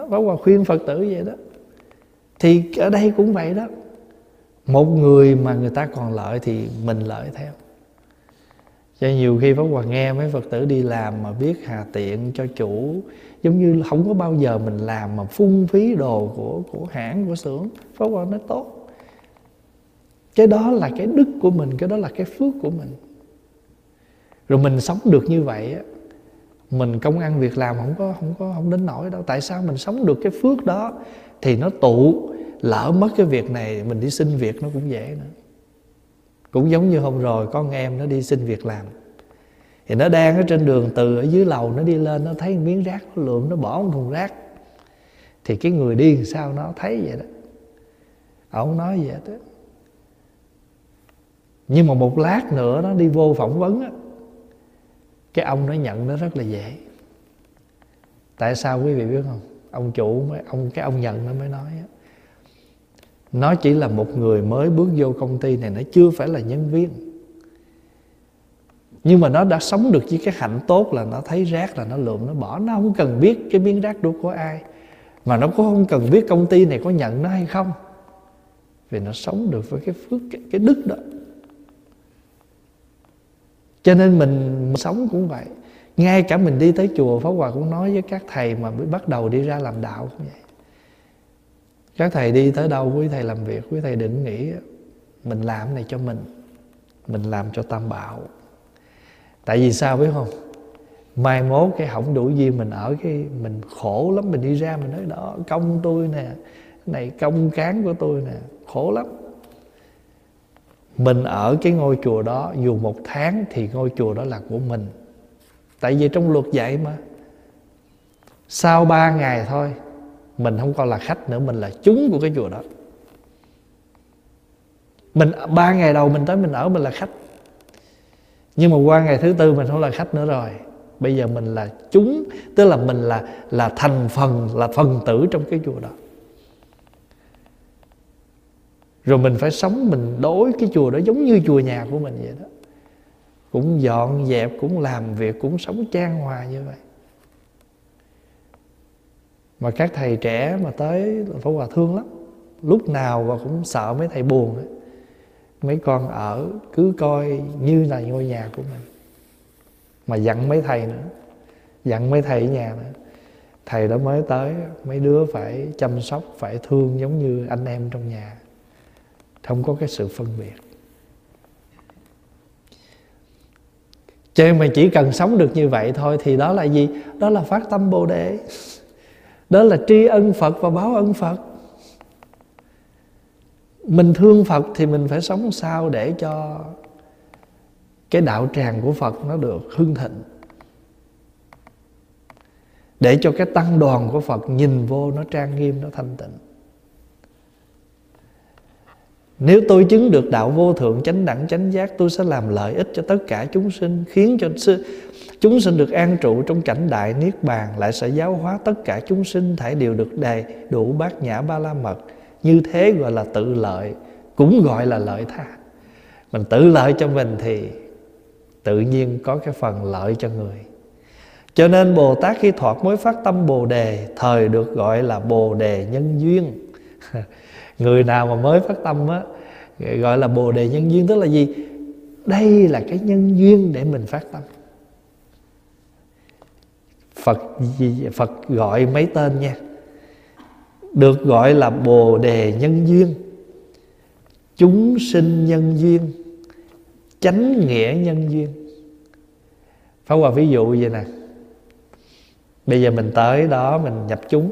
Báo hòa khuyên phật tử vậy đó. Thì ở đây cũng vậy đó. Một người mà người ta còn lợi thì mình lợi theo. Cho nhiều khi Pháp Hòa nghe mấy Phật tử đi làm mà biết hà tiện cho chủ Giống như không có bao giờ mình làm mà phung phí đồ của của hãng, của xưởng. Pháp quan nói tốt. Cái đó là cái đức của mình, cái đó là cái phước của mình. Rồi mình sống được như vậy á mình công ăn việc làm không có không có không đến nổi đâu. Tại sao mình sống được cái phước đó thì nó tụ lỡ mất cái việc này mình đi xin việc nó cũng dễ nữa. Cũng giống như hôm rồi con em nó đi xin việc làm thì nó đang ở trên đường từ ở dưới lầu nó đi lên, nó thấy miếng rác, nó lượm, nó bỏ một thùng rác. Thì cái người đi sao nó thấy vậy đó. Ông nói vậy đó. Nhưng mà một lát nữa nó đi vô phỏng vấn á, cái ông nó nhận nó rất là dễ. Tại sao quý vị biết không? Ông chủ mới, ông, cái ông nhận nó mới nói á, nó chỉ là một người mới bước vô công ty này, nó chưa phải là nhân viên nhưng mà nó đã sống được với cái hạnh tốt là nó thấy rác là nó lượm nó bỏ. Nó không cần biết cái miếng rác đó của ai. Mà nó cũng không cần biết công ty này có nhận nó hay không. Vì nó sống được với cái phước cái, cái đức đó. Cho nên mình sống cũng vậy. Ngay cả mình đi tới chùa Pháp Hòa cũng nói với các thầy mà bắt đầu đi ra làm đạo cũng vậy. Các thầy đi tới đâu quý thầy làm việc quý thầy đừng nghĩ mình làm này cho mình. Mình làm cho tam bảo tại vì sao biết không? Mai mốt cái hỏng đủ duyên mình ở cái mình khổ lắm, mình đi ra mình nói, đó, công tôi nè này công cán của tôi nè, khổ lắm. Mình ở cái ngôi chùa đó, dù một tháng thì ngôi chùa đó là của mình. Tại vì trong luật dạy mà, sau ba ngày thôi, mình không còn là khách nữa, mình là chúng của cái chùa đó. Mình, ba ngày đầu mình tới mình ở, mình là khách nhưng mà qua ngày thứ tư mình không là khách nữa rồi. Bây giờ mình là chúng, tức là mình là là thành phần, là phần tử trong cái chùa đó. Rồi mình phải sống, mình đối cái chùa đó giống như chùa nhà của mình vậy đó. Cũng dọn dẹp, cũng làm việc, cũng sống trang hòa như vậy. Mà các thầy trẻ mà tới phải hòa thương lắm. Lúc nào và cũng sợ mấy thầy buồn ấy mấy con ở cứ coi như là ngôi nhà của mình. Mà dặn mấy thầy nữa. Dặn mấy thầy ở nhà nữa. Thầy đó mới tới, mấy đứa phải chăm sóc, phải thương giống như anh em trong nhà. Không có cái sự phân biệt. Cho nên mà chỉ cần sống được như vậy thôi thì đó là gì? Đó là phát tâm bồ đề. Đó là tri ân phật và báo ân phật mình thương phật thì mình phải sống sao để cho cái đạo tràng của phật nó được hưng thịnh? Để cho cái tăng đoàn của phật nhìn vô nó trang nghiêm, nó thanh tịnh. Nếu tôi chứng được đạo vô thượng, chánh đẳng, chánh giác, Tôi sẽ làm lợi ích cho tất cả chúng sinh, Khiến cho chúng sinh được an trụ trong cảnh đại niết bàn, Lại sẽ giáo hóa tất cả chúng sinh Thảy đều được đầy đủ bát nhã ba la mật. Như thế gọi là tự lợi, Cũng gọi là lợi tha. Mình tự lợi cho mình thì Tự nhiên có cái phần lợi cho người. Cho nên Bồ Tát khi thoạt mới phát tâm Bồ Đề, Thời được gọi là Bồ Đề Nhân Duyên. *laughs* Người nào mà mới phát tâm á, gọi là bồ đề nhân duyên, tức là gì? Đây là cái nhân duyên để mình phát tâm. Phật Phật gọi mấy tên nha được gọi là bồ đề nhân duyên. Chúng sinh nhân duyên chánh nghĩa nhân duyên. Phải qua ví dụ vậy nè. Bây giờ mình tới đó mình nhập chúng.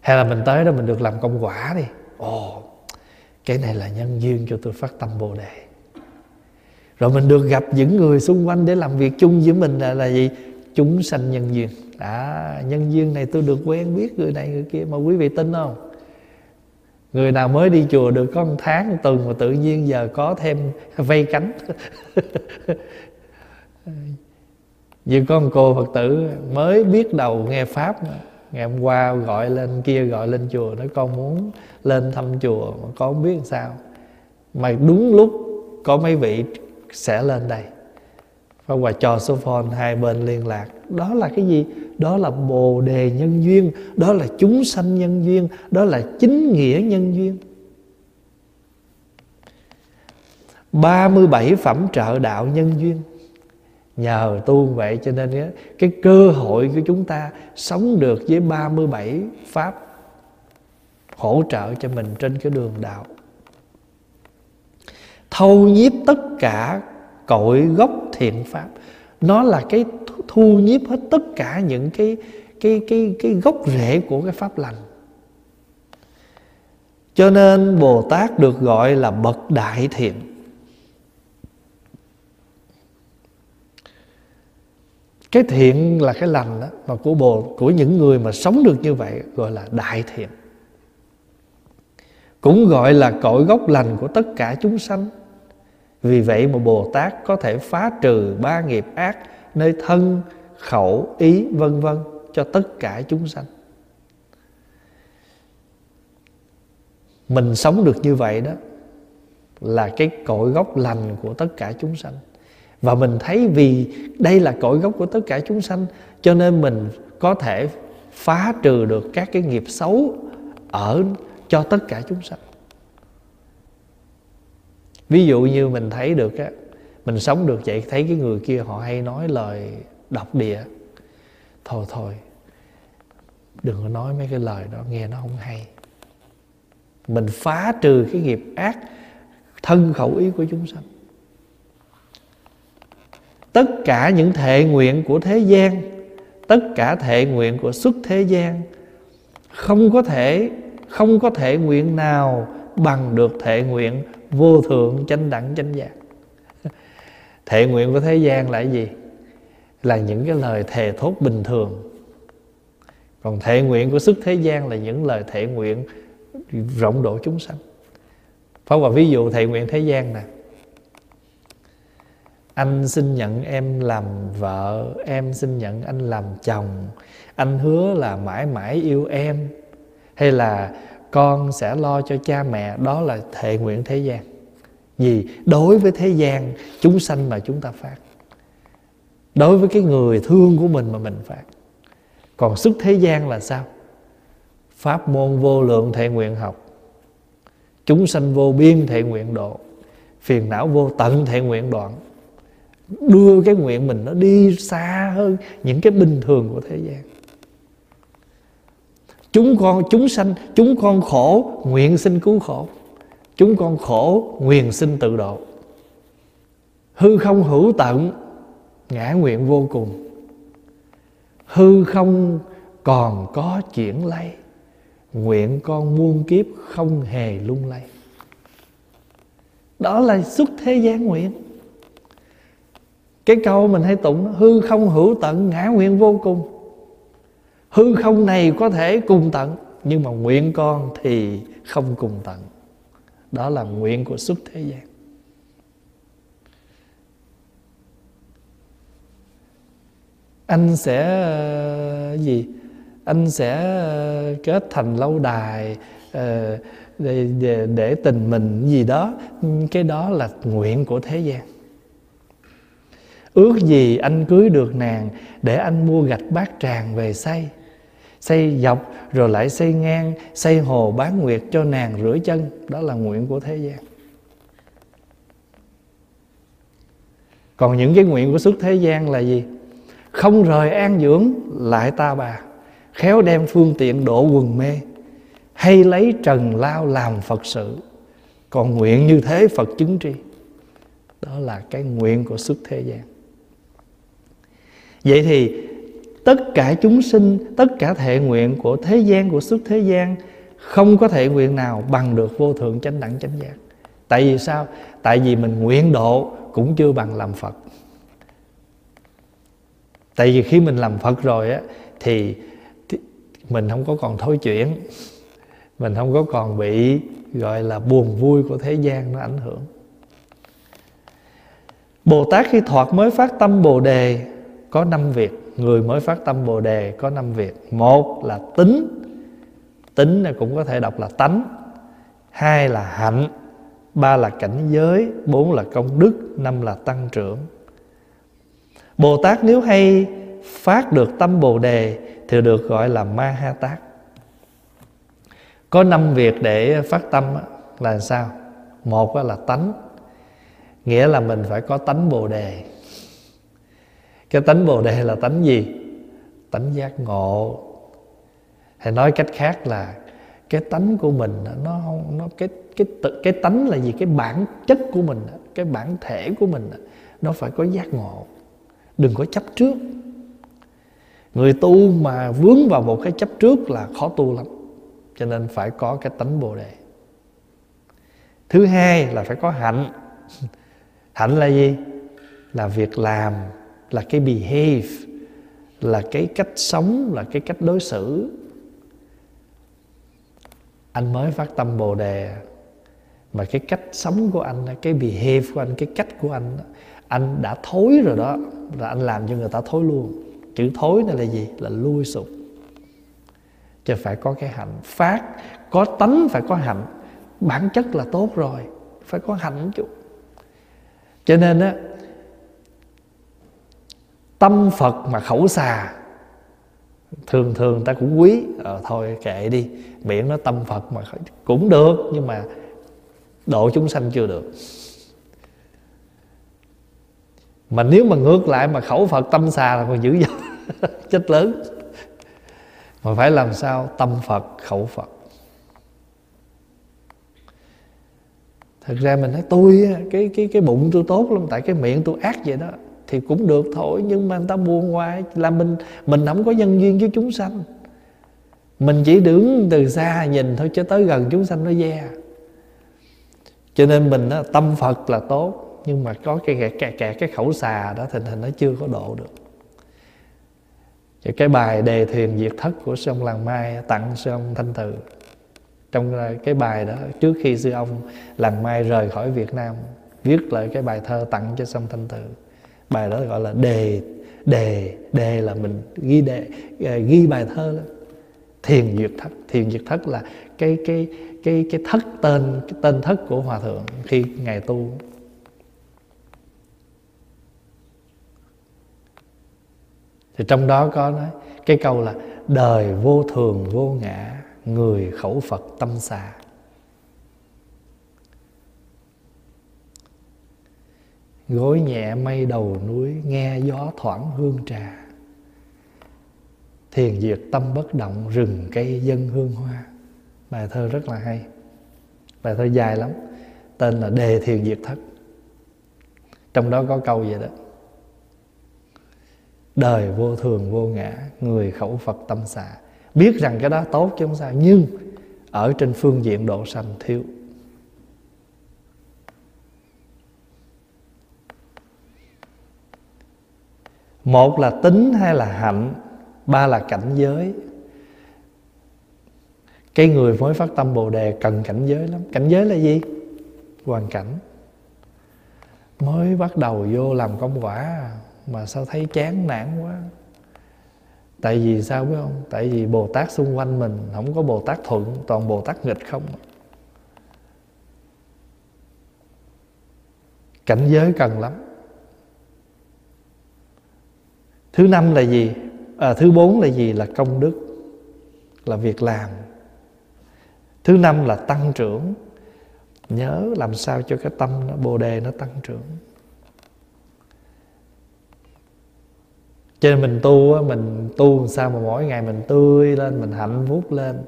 Hay là mình tới đó mình được làm công quả đi. Ồ cái này là nhân duyên cho tôi phát tâm bồ đề. Rồi mình được gặp những người xung quanh để làm việc chung với mình là, là gì? Chúng sanh nhân duyên đã nhân duyên này tôi được quen biết, người này người kia, mà quý vị tin không? Người nào mới đi chùa được có một tháng một tuần mà tự nhiên giờ có thêm vây cánh. *laughs* Như có một cô phật tử mới biết đầu nghe pháp mà ngày hôm qua gọi lên kia, gọi lên chùa, nói con muốn lên thăm chùa, mà con không biết làm sao. Mà đúng lúc có mấy vị sẽ lên đây. Pháp Hòa cho số phone hai bên liên lạc. Đó là cái gì? Đó là bồ đề nhân duyên. Đó là chúng sanh nhân duyên. Đó là chính nghĩa nhân duyên. 37 phẩm trợ đạo nhân duyên. Nhờ tu vậy cho nên cái cơ hội của chúng ta sống được với 37 pháp hỗ trợ cho mình trên cái đường đạo. Thâu nhiếp tất cả cội gốc thiện pháp. Nó là cái thu nhiếp hết tất cả những cái cái cái cái gốc rễ của cái pháp lành. Cho nên bồ tát được gọi là bậc đại thiện. Cái thiện là cái lành đó mà của bồ, của những người mà sống được như vậy, gọi là đại thiện. Cũng gọi là cội gốc lành của tất cả chúng sanh vì vậy mà bồ tát có thể phá trừ ba nghiệp ác, nơi thân, khẩu, ý, vân vân, cho tất cả chúng sanh. Mình sống được như vậy đó là cái cội gốc lành của tất cả chúng sanh. Và mình thấy vì đây là cội gốc của tất cả chúng sanh, cho nên mình có thể phá trừ được các cái nghiệp xấu ở cho tất cả chúng sanh ví dụ như mình thấy được á, mình sống được vậy, thấy cái người kia họ hay nói lời độc địa, thôi thôi, đừng có nói mấy cái lời đó, nghe nó không hay. Mình phá trừ cái nghiệp ác thân khẩu ý của chúng sanh. Tất cả những thệ nguyện của thế gian, tất cả thệ nguyện của xuất thế gian, không có thể, không có thể nguyện nào bằng được thệ nguyện vô thượng chánh đẳng chánh giác. *laughs* Thệ nguyện của thế gian là gì? Là những cái lời thề thốt bình thường. Còn thệ nguyện của sức thế gian là những lời thệ nguyện rộng độ chúng sanh. Pháp Hòa ví dụ thệ nguyện thế gian nè. Anh xin nhận em làm vợ, Em xin nhận anh làm chồng, Anh hứa là mãi mãi yêu em. Hay là con sẽ lo cho cha mẹ, Đó là thệ nguyện thế gian. Vì đối với thế gian, Chúng sanh mà chúng ta phát. Đối với cái người thương của mình mà mình phát. Còn sức thế gian là sao? Pháp môn vô lượng thệ nguyện học. Chúng sanh vô biên thệ nguyện độ. Phiền não vô tận thệ nguyện đoạn. Đưa cái nguyện mình nó đi xa hơn Những cái bình thường của thế gian. Chúng con chúng sanh, Chúng con khổ, Nguyện sinh cứu khổ. Chúng con khổ, Nguyện sinh tự độ. Hư không hữu tận, Ngã nguyện vô cùng. Hư không còn có chuyển lay, Nguyện con muôn kiếp không hề lung lay. Đó là xuất thế gian nguyện. Cái câu mình hay tụng Hư không hữu tận, ngã nguyện vô cùng. Hư không này có thể cùng tận Nhưng mà nguyện con thì không cùng tận. Đó là nguyện của xuất thế gian. Anh sẽ ờ, gì? Anh sẽ ờ, kết thành lâu đài ờ, để, để, để tình mình gì đó. Cái đó là nguyện của thế gian. Ước gì anh cưới được nàng để anh mua gạch bát tràng về xây xây dọc, rồi lại xây ngang, xây hồ bán nguyệt cho nàng rửa chân. Đó là nguyện của thế gian. Còn những cái nguyện của xuất thế gian là gì? Không rời an dưỡng, lại ta bà. Khéo đem phương tiện độ quần mê. Hay lấy trần lao làm phật sự. Còn nguyện như thế phật chứng tri. Đó là cái nguyện của xuất thế gian. Vậy thì tất cả chúng sinh, tất cả thệ nguyện của thế gian, của xuất thế gian, không có thệ nguyện nào bằng được vô thượng chánh đẳng chánh giác. Tại vì sao? Tại vì mình nguyện độ cũng chưa bằng làm phật. Tại vì khi mình làm phật rồi á thì mình không có còn thối chuyển. Mình không có còn bị, gọi là, buồn vui của thế gian nó ảnh hưởng. Bồ Tát khi thoạt mới phát tâm Bồ Đề có năm việc. Người mới phát tâm Bồ Đề có năm việc. Một là tính. Tính này cũng có thể đọc là tánh. Hai là hạnh. Ba là cảnh giới. Bốn là công đức. Năm là tăng trưởng. Bồ Tát nếu hay phát được tâm Bồ Đề thì được gọi là ma ha tát có năm việc để phát tâm là sao? Một là tánh. Nghĩa là mình phải có tánh bồ đề cái tánh bồ đề là tánh gì? Tánh giác ngộ. Hay nói cách khác là cái tánh của mình nó không, nó cái cái cái tánh là gì? Cái bản chất của mình cái bản thể của mình nó phải có giác ngộ. Đừng có chấp trước. Người tu mà vướng vào một cái chấp trước là khó tu lắm. Cho nên phải có cái tánh bồ đề. Thứ hai là phải có hạnh. *laughs* Hạnh là gì? Là việc làm là cái behave, là cái cách sống, là cái cách đối xử. Anh mới phát tâm bồ đề, mà cái cách sống của anh, cái behave của anh, cái cách của anh anh đã thối rồi đó, là anh làm cho người ta thối luôn. Chữ thối này là gì? Là lui sụp. Chứ phải có cái hạnh phát, có tánh phải có hạnh. Bản chất là tốt rồi, phải có hạnh chút cho nên á tâm phật mà khẩu xà. Thường thường ta cũng quý. À, thôi kệ đi. Miệng nó tâm phật mà cũng được nhưng mà độ chúng sanh chưa được. Mà nếu mà ngược lại mà khẩu phật tâm xà là còn dữ dội *laughs* chết lớn. Mà phải làm sao tâm phật khẩu phật? Thật ra mình nói tôi cái cái cái bụng tôi tốt lắm tại cái miệng tôi ác vậy đó thì cũng được thôi nhưng mà người ta buồn hoài là mình mình không có nhân duyên với chúng sanh. Mình chỉ đứng từ xa nhìn thôi chứ tới gần chúng sanh nó ve. Cho nên mình đó, tâm phật là tốt nhưng mà có cái kẹt kẹt, kẹt cái khẩu xà đó thì hình nó chưa có độ được. Cái bài đề thiền diệt thất của sư ông làng mai tặng sư ông thanh từ. Trong cái bài đó trước khi sư ông làng mai rời khỏi việt nam viết lại cái bài thơ tặng cho sư ông thanh từ bài đó gọi là đề đề đề là mình ghi đề à, ghi bài thơ đó. thiền duyệt thất. Thiền duyệt thất là cái cái cái cái thất tên, cái tên thất của hòa thượng khi ngài tu. Thì trong đó có nói cái câu là đời vô thường vô ngã, người khẩu phật tâm xà gối nhẹ mây đầu núi, nghe gió thoảng hương trà. Thiền diệt tâm bất động, rừng cây dân hương hoa. Bài thơ rất là hay. Bài thơ dài lắm. Tên là đề thiền diệt thất. Trong đó có câu vậy đó. Đời vô thường vô ngã, người khẩu phật tâm xạ biết rằng cái đó tốt chứ không sao, nhưng ở trên phương diện độ sanh thiếu. Một là tính, hai là hạnh, ba là cảnh giới. Cái người mới phát tâm bồ đề cần cảnh giới lắm. Cảnh giới là gì? Hoàn cảnh. Mới bắt đầu vô làm công quả mà sao thấy chán nản quá. Tại vì sao biết không? Tại vì bồ tát xung quanh mình, không có bồ tát thuận, toàn bồ tát nghịch không à. cảnh giới cần lắm. Thứ năm là gì? À, thứ bốn là gì? Là công đức là việc làm. Thứ năm là tăng trưởng. Nhớ làm sao cho cái tâm nó bồ đề nó tăng trưởng. Cho nên mình tu mình tu sao mà mỗi ngày mình tươi lên mình hạnh phúc lên.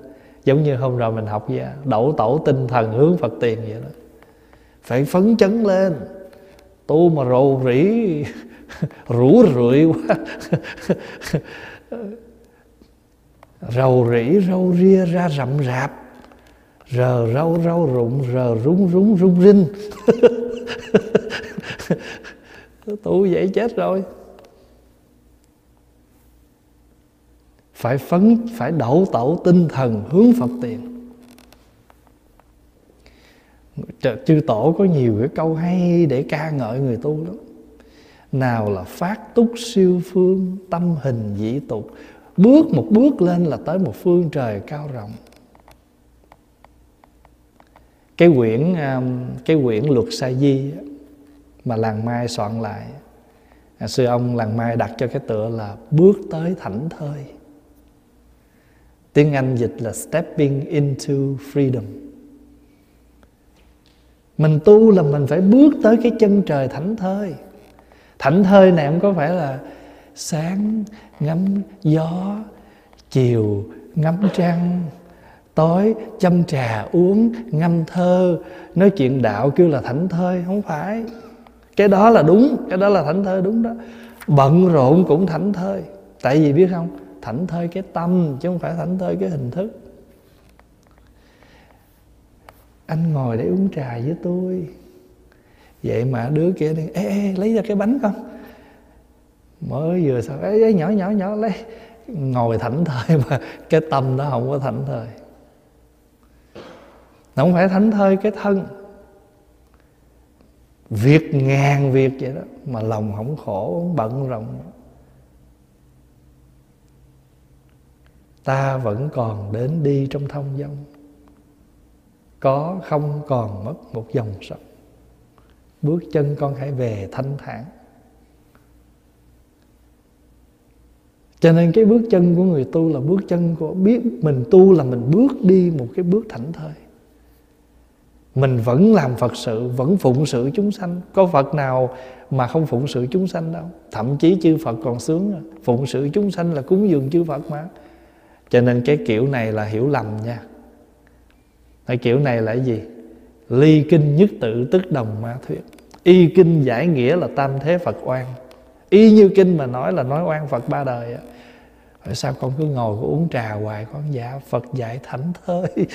Giống như hôm rồi mình học vậy đổ tổ tinh thần hướng phật tiền vậy đó. Phải phấn chấn lên. Tu mà rầu rĩ *laughs* rủ rượi quá. *laughs* Rầu rĩ râu ria, ra rậm rạp. Rờ rau rau rụng, rờ rúng rúng, rung rinh. *laughs* Tu vậy chết rồi. Phải phấn, phải đậu tổ tinh thần, hướng phật tiền. Chư tổ có nhiều cái câu hay để ca ngợi người tu lắm nào là phát túc siêu phương, tâm hình dĩ tục. Bước một bước lên là tới một phương trời cao rộng. Cái quyển um, cái quyển luật sa di mà làng mai soạn lại à, sư ông làng mai đặt cho cái tựa là bước tới thảnh thơi. Tiếng anh dịch là stepping into freedom. Mình tu là mình phải bước tới cái chân trời thảnh thơi thảnh thơi này không có phải là sáng, ngắm gió, chiều, ngắm trăng, tối, châm trà uống, ngâm thơ. Nói chuyện đạo kêu là thảnh thơi, không phải. Cái đó là đúng, cái đó là thảnh thơi đúng đó. Bận rộn cũng thảnh thơi. Tại vì biết không, thảnh thơi cái tâm chứ không phải thảnh thơi cái hình thức. Anh ngồi để uống trà với tôi vậy mà đứa kia đi ê, ê lấy ra cái bánh con. Mới vừa sao ê, ê nhỏ nhỏ nhỏ lấy. Ngồi thảnh thơi mà cái tâm đó không có thảnh thơi. Nó không phải thảnh thơi cái thân. Việc ngàn việc vậy đó mà lòng không khổ không bận rộn. Ta vẫn còn đến đi trong thông dong. Có không còn mất một dòng sông bước chân con hãy về thanh thản. Cho nên cái bước chân của người tu là bước chân của biết mình tu là mình bước đi một cái bước thảnh thơi. Mình vẫn làm phật sự, vẫn phụng sự chúng sanh. Có phật nào mà không phụng sự chúng sanh đâu? Thậm chí chư phật còn sướng phụng sự chúng sanh là cúng dường chư phật mà. Cho nên cái kiểu này là hiểu lầm nha. Cái kiểu này là cái gì? Ly kinh nhất tự tức đồng ma thuyết. Y kinh giải nghĩa là tam thế phật oan. Y như kinh mà nói là nói oan phật ba đời á. Sao con cứ ngồi con uống trà hoài con? Dạ phật dạy thảnh thơi *laughs*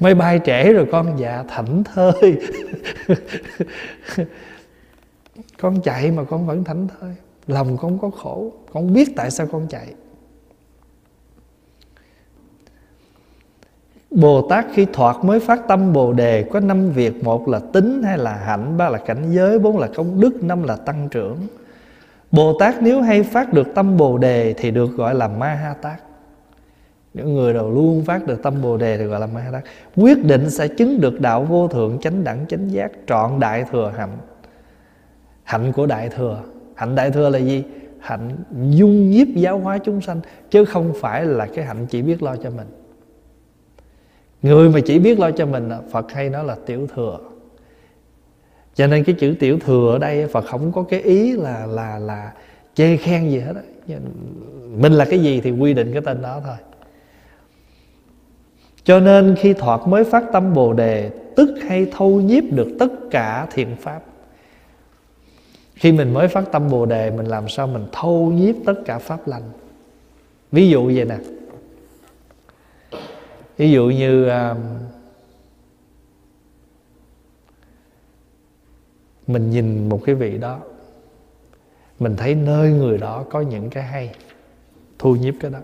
máy bay trễ rồi con? Dạ thảnh thơi. *laughs* Con chạy mà con vẫn thảnh thơi. Lòng con có khổ. Con biết tại sao con chạy. Bồ Tát khi thoạt mới phát tâm Bồ Đề, Có năm việc. Một là tính hay là hạnh, Ba là cảnh giới, Bốn là công đức, Năm là tăng trưởng. Bồ Tát nếu hay phát được tâm Bồ Đề Thì được gọi là Ma Ha Tát những người nào luôn phát được tâm Bồ Đề thì gọi là Ma Ha Tát Quyết định sẽ chứng được đạo vô thượng, chánh đẳng, chánh giác, Trọn đại thừa hạnh. Hạnh của đại thừa. Hạnh đại thừa là gì? Hạnh dung nhiếp giáo hóa chúng sanh, Chứ không phải là cái hạnh chỉ biết lo cho mình. Người mà chỉ biết lo cho mình Phật hay nói là tiểu thừa. Cho nên cái chữ tiểu thừa ở đây Phật không có cái ý là là là chê khen gì hết đó. Mình là cái gì thì quy định cái tên đó thôi. Cho nên khi thoạt mới phát tâm Bồ Đề, Tức hay thâu nhiếp được tất cả thiện pháp. Khi mình mới phát tâm Bồ Đề, Mình làm sao mình thâu nhiếp tất cả pháp lành? Ví dụ vậy nè ví dụ như uh, mình nhìn một cái vị đó mình thấy nơi người đó có những cái hay thu nhiếp cái đó.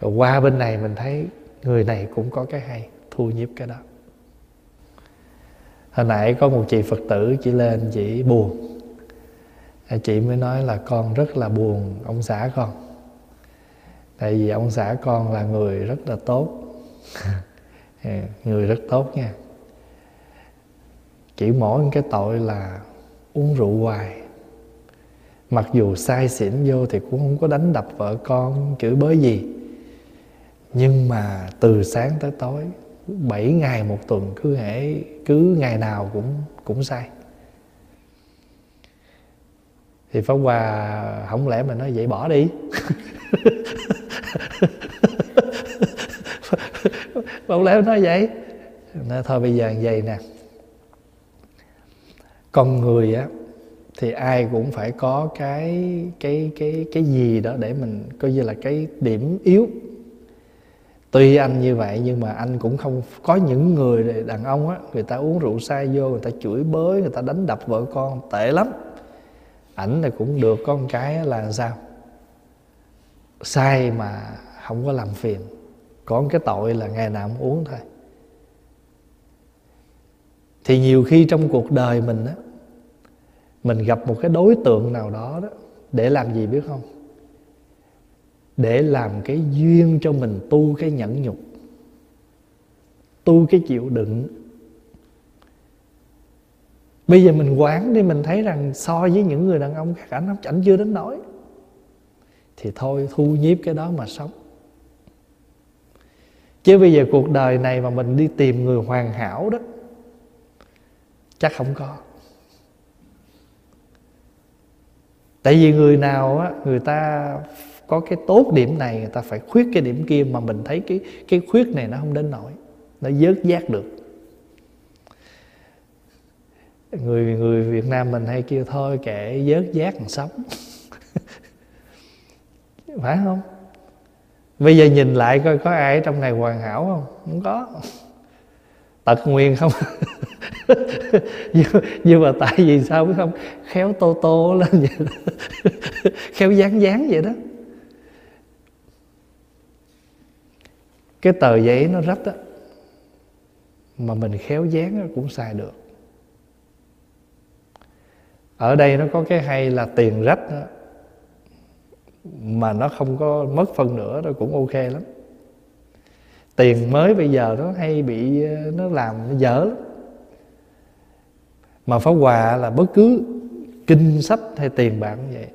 Rồi qua bên này mình thấy người này cũng có cái hay thu nhiếp cái đó. Hồi nãy có một chị phật tử chị lên chị buồn. Chị mới nói là con rất là buồn ông xã con tại vì ông xã con là người rất là tốt. *laughs* Dạ, người rất tốt nha. Chỉ mỗi cái tội là uống rượu hoài. Mặc dù sai xỉn vô thì cũng không có đánh đập vợ con, chửi bới gì. Nhưng mà từ sáng tới tối 7 ngày một tuần cứ hễ, cứ ngày nào cũng cũng sai. Thì Pháp Hòa không lẽ mà nói vậy bỏ đi? *laughs* *laughs* Bỗng lẽ nói vậy. Nói thôi, bây giờ vậy nè. Con người á, thì ai cũng phải có cái cái cái cái gì đó để mình coi như là cái điểm yếu. Tuy anh như vậy nhưng mà anh cũng không, có những người đàn ông á, người ta uống rượu say vô, người ta chửi bới, người ta đánh đập vợ con, tệ lắm. Ảnh này cũng được, con cái là sao? Sai mà không có làm phiền. Có cái tội là ngày nào cũng uống thôi. Thì nhiều khi trong cuộc đời mình á, mình gặp một cái đối tượng nào đó đó, để làm gì biết không? Để làm cái duyên cho mình tu cái nhẫn nhục, tu cái chịu đựng. Bây giờ mình quán đi, mình thấy rằng so với những người đàn ông khác, ảnh ảnh chưa đến nỗi thì thôi, thu nhiếp cái đó mà sống. Chứ bây giờ cuộc đời này mà mình đi tìm người hoàn hảo đó, chắc không có. Tại vì người nào á, người ta có cái tốt điểm này, người ta phải khuyết cái điểm kia mà mình thấy cái cái khuyết này nó không đến nổi nó dớt giác được. Người người Việt Nam mình hay kêu thôi, kệ dớt giác còn sống phải không? Bây giờ nhìn lại coi có ai ở trong này hoàn hảo không? Không có. Tật nguyên không? *laughs* Nhưng, nhưng mà tại vì sao biết không? Khéo tô tô lên vậy đó. *laughs* khéo dán dán vậy đó. Cái tờ giấy nó rách á mà mình khéo dán cũng xài được. Ở đây nó có cái hay là tiền rách đó, mà nó không có mất phân nữa, nó cũng ok lắm. Tiền mới bây giờ nó hay bị, nó làm nó dở lắm. Mà pháo hòa là bất cứ kinh sách hay tiền bạc cũng vậy,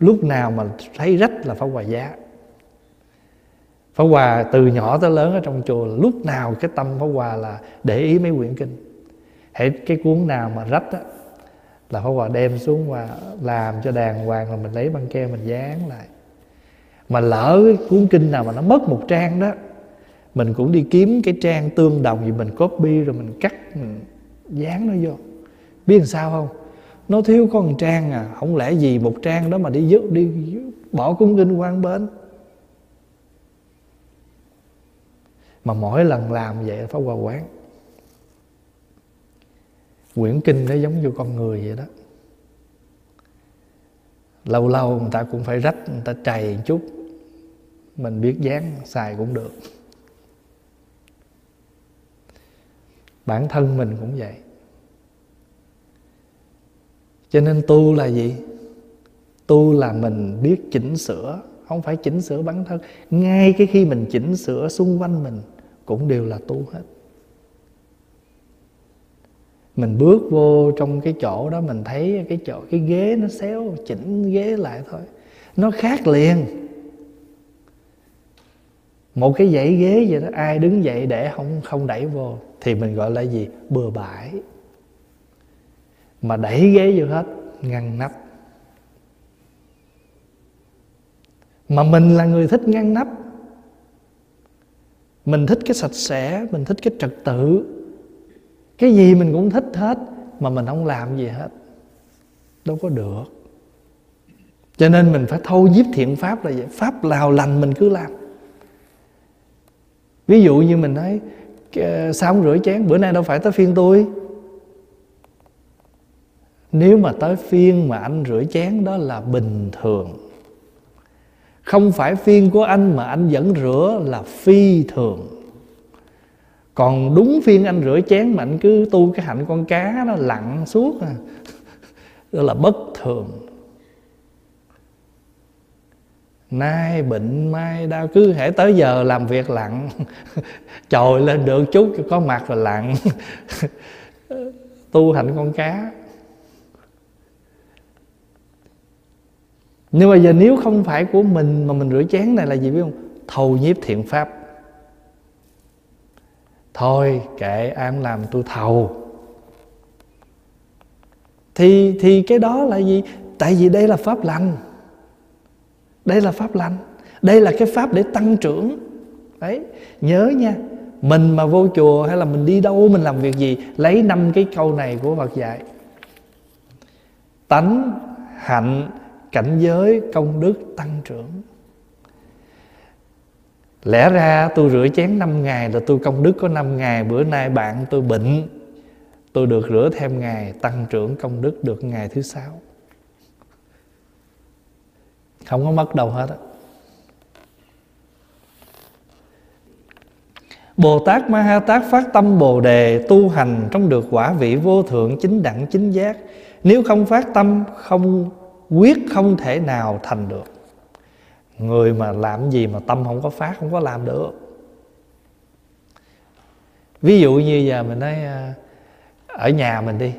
lúc nào mà thấy rách là pháo hòa giá. Pháo Hòa từ nhỏ tới lớn ở trong chùa là lúc nào cái tâm pháo Hòa là để ý mấy quyển kinh. Hãy cái cuốn nào mà rách á là Pháp Hòa đem xuống và làm cho đàng hoàng là mình lấy băng keo mình dán lại. Mà lỡ cái cuốn kinh nào mà nó mất một trang đó, mình cũng đi kiếm cái trang tương đồng gì mình copy rồi mình cắt, mình dán nó vô. Biết làm sao không? Nó thiếu có một trang à không lẽ gì một trang đó mà đi dứt đi bỏ cuốn kinh quan bên? Mà mỗi lần làm vậy phải qua quán quyển kinh nó giống như con người vậy đó. Lâu lâu người ta cũng phải rách, người ta trầy một chút. Mình biết dán, xài cũng được. Bản thân mình cũng vậy. Cho nên tu là gì? Tu là mình biết chỉnh sửa, không phải chỉnh sửa bản thân. Ngay cái khi mình chỉnh sửa xung quanh mình cũng đều là tu hết mình bước vô trong cái chỗ đó, mình thấy cái chỗ, cái ghế nó xéo, chỉnh ghế lại thôi. Nó khác liền. Một cái dãy ghế vậy đó, ai đứng dậy để không không đẩy vô thì mình gọi là gì? Bừa bãi. Mà đẩy ghế vô hết, ngăn nắp. Mà mình là người thích ngăn nắp. Mình thích cái sạch sẽ, mình thích cái trật tự cái gì mình cũng thích hết, mà mình không làm gì hết. Đâu có được. Cho nên mình phải thâu nhiếp thiện pháp là vậy. Pháp nào lành mình cứ làm. Ví dụ như mình nói sao không rửa chén, bữa nay đâu phải tới phiên tôi. Nếu mà tới phiên mà anh rửa chén, đó là bình thường. Không phải phiên của anh mà anh vẫn rửa là phi thường còn đúng phiên anh rửa chén mà anh cứ tu cái hạnh con cá nó lặn suốt à *laughs* đó là bất thường. Nay bệnh, mai đau, cứ hễ tới giờ làm việc lặn *laughs* trồi lên được chút, có mặt rồi lặn. *laughs* Tu hạnh con cá. Nhưng mà giờ nếu không phải của mình mà mình rửa chén này là gì biết không? Thầu nhiếp thiện pháp thôi kệ an làm tôi thầu. Thì thì cái đó là gì? Tại vì đây là pháp lành. Đây là pháp lành. Đây là cái pháp để tăng trưởng. Đấy, nhớ nha. Mình mà vô chùa hay là mình đi đâu, mình làm việc gì, lấy năm cái câu này của Phật dạy. Tánh, hạnh, cảnh giới, công đức, tăng trưởng lẽ ra tôi rửa chén 5 ngày là tôi công đức có 5 ngày, bữa nay bạn tôi bệnh. Tôi được rửa thêm ngày, tăng trưởng công đức được ngày thứ sáu. Không có mất đâu hết á. Bồ Tát Ma Ha Tát phát tâm Bồ Đề tu hành trong được quả vị vô thượng chính đẳng chính giác. Nếu không phát tâm, không, quyết không thể nào thành được người mà làm gì mà tâm không có phát, không có làm được. Ví dụ như giờ mình nói à, ở nhà mình đi.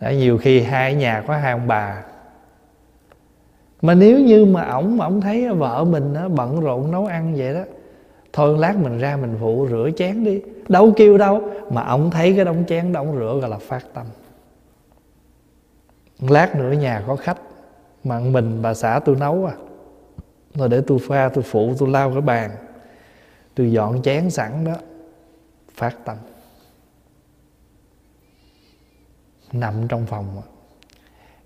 Ở nhiều khi hai nhà có hai ông bà. Mà nếu như mà ổng ổng thấy vợ mình nó bận rộn nấu ăn vậy đó, thôi lát mình ra mình phụ rửa chén đi. Đâu kêu đâu, mà ổng thấy cái đống chén đống rửa gọi là phát tâm. Lát nữa nhà có khách mặn mình bà xã tôi nấu à rồi để tôi pha, tôi phụ, tôi lau cái bàn. Tôi dọn chén sẵn đó, phát tâm. Nằm trong phòng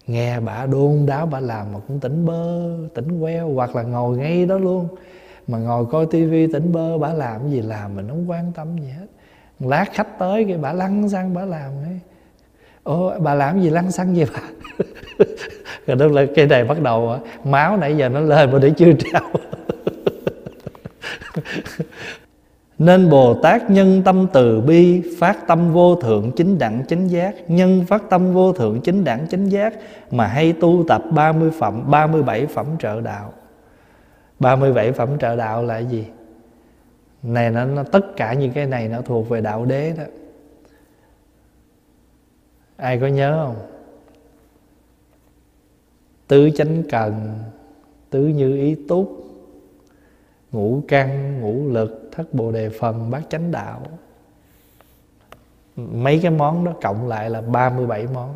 nghe bà đôn đáo, bà làm mà cũng tỉnh bơ, tỉnh queo, hoặc là ngồi ngay đó luôn. Mà ngồi coi tivi tỉnh bơ, bà làm gì làm mình không quan tâm gì hết. Lát khách tới cái bà lăn sang bà làm ấy ồ bà làm gì lăn xăng vậy bà? *laughs* Rồi đó là cái này bắt đầu máu nãy giờ nó lên mà để chưa trao. *laughs* Nên Bồ Tát nhân tâm từ bi Phát tâm vô thượng chính đẳng chánh giác. Nhân phát tâm vô thượng chính đẳng chánh giác Mà hay tu tập 30 phẩm 37 phẩm trợ đạo. 37 phẩm trợ đạo là gì? Này nó, nó tất cả những cái này nó thuộc về đạo đế đó. Ai có nhớ không? Tứ chánh cần, Tứ như ý túc, ngũ căn, ngũ lực, thất bồ đề phần, bát chánh đạo. Mấy cái món đó cộng lại là 37 món.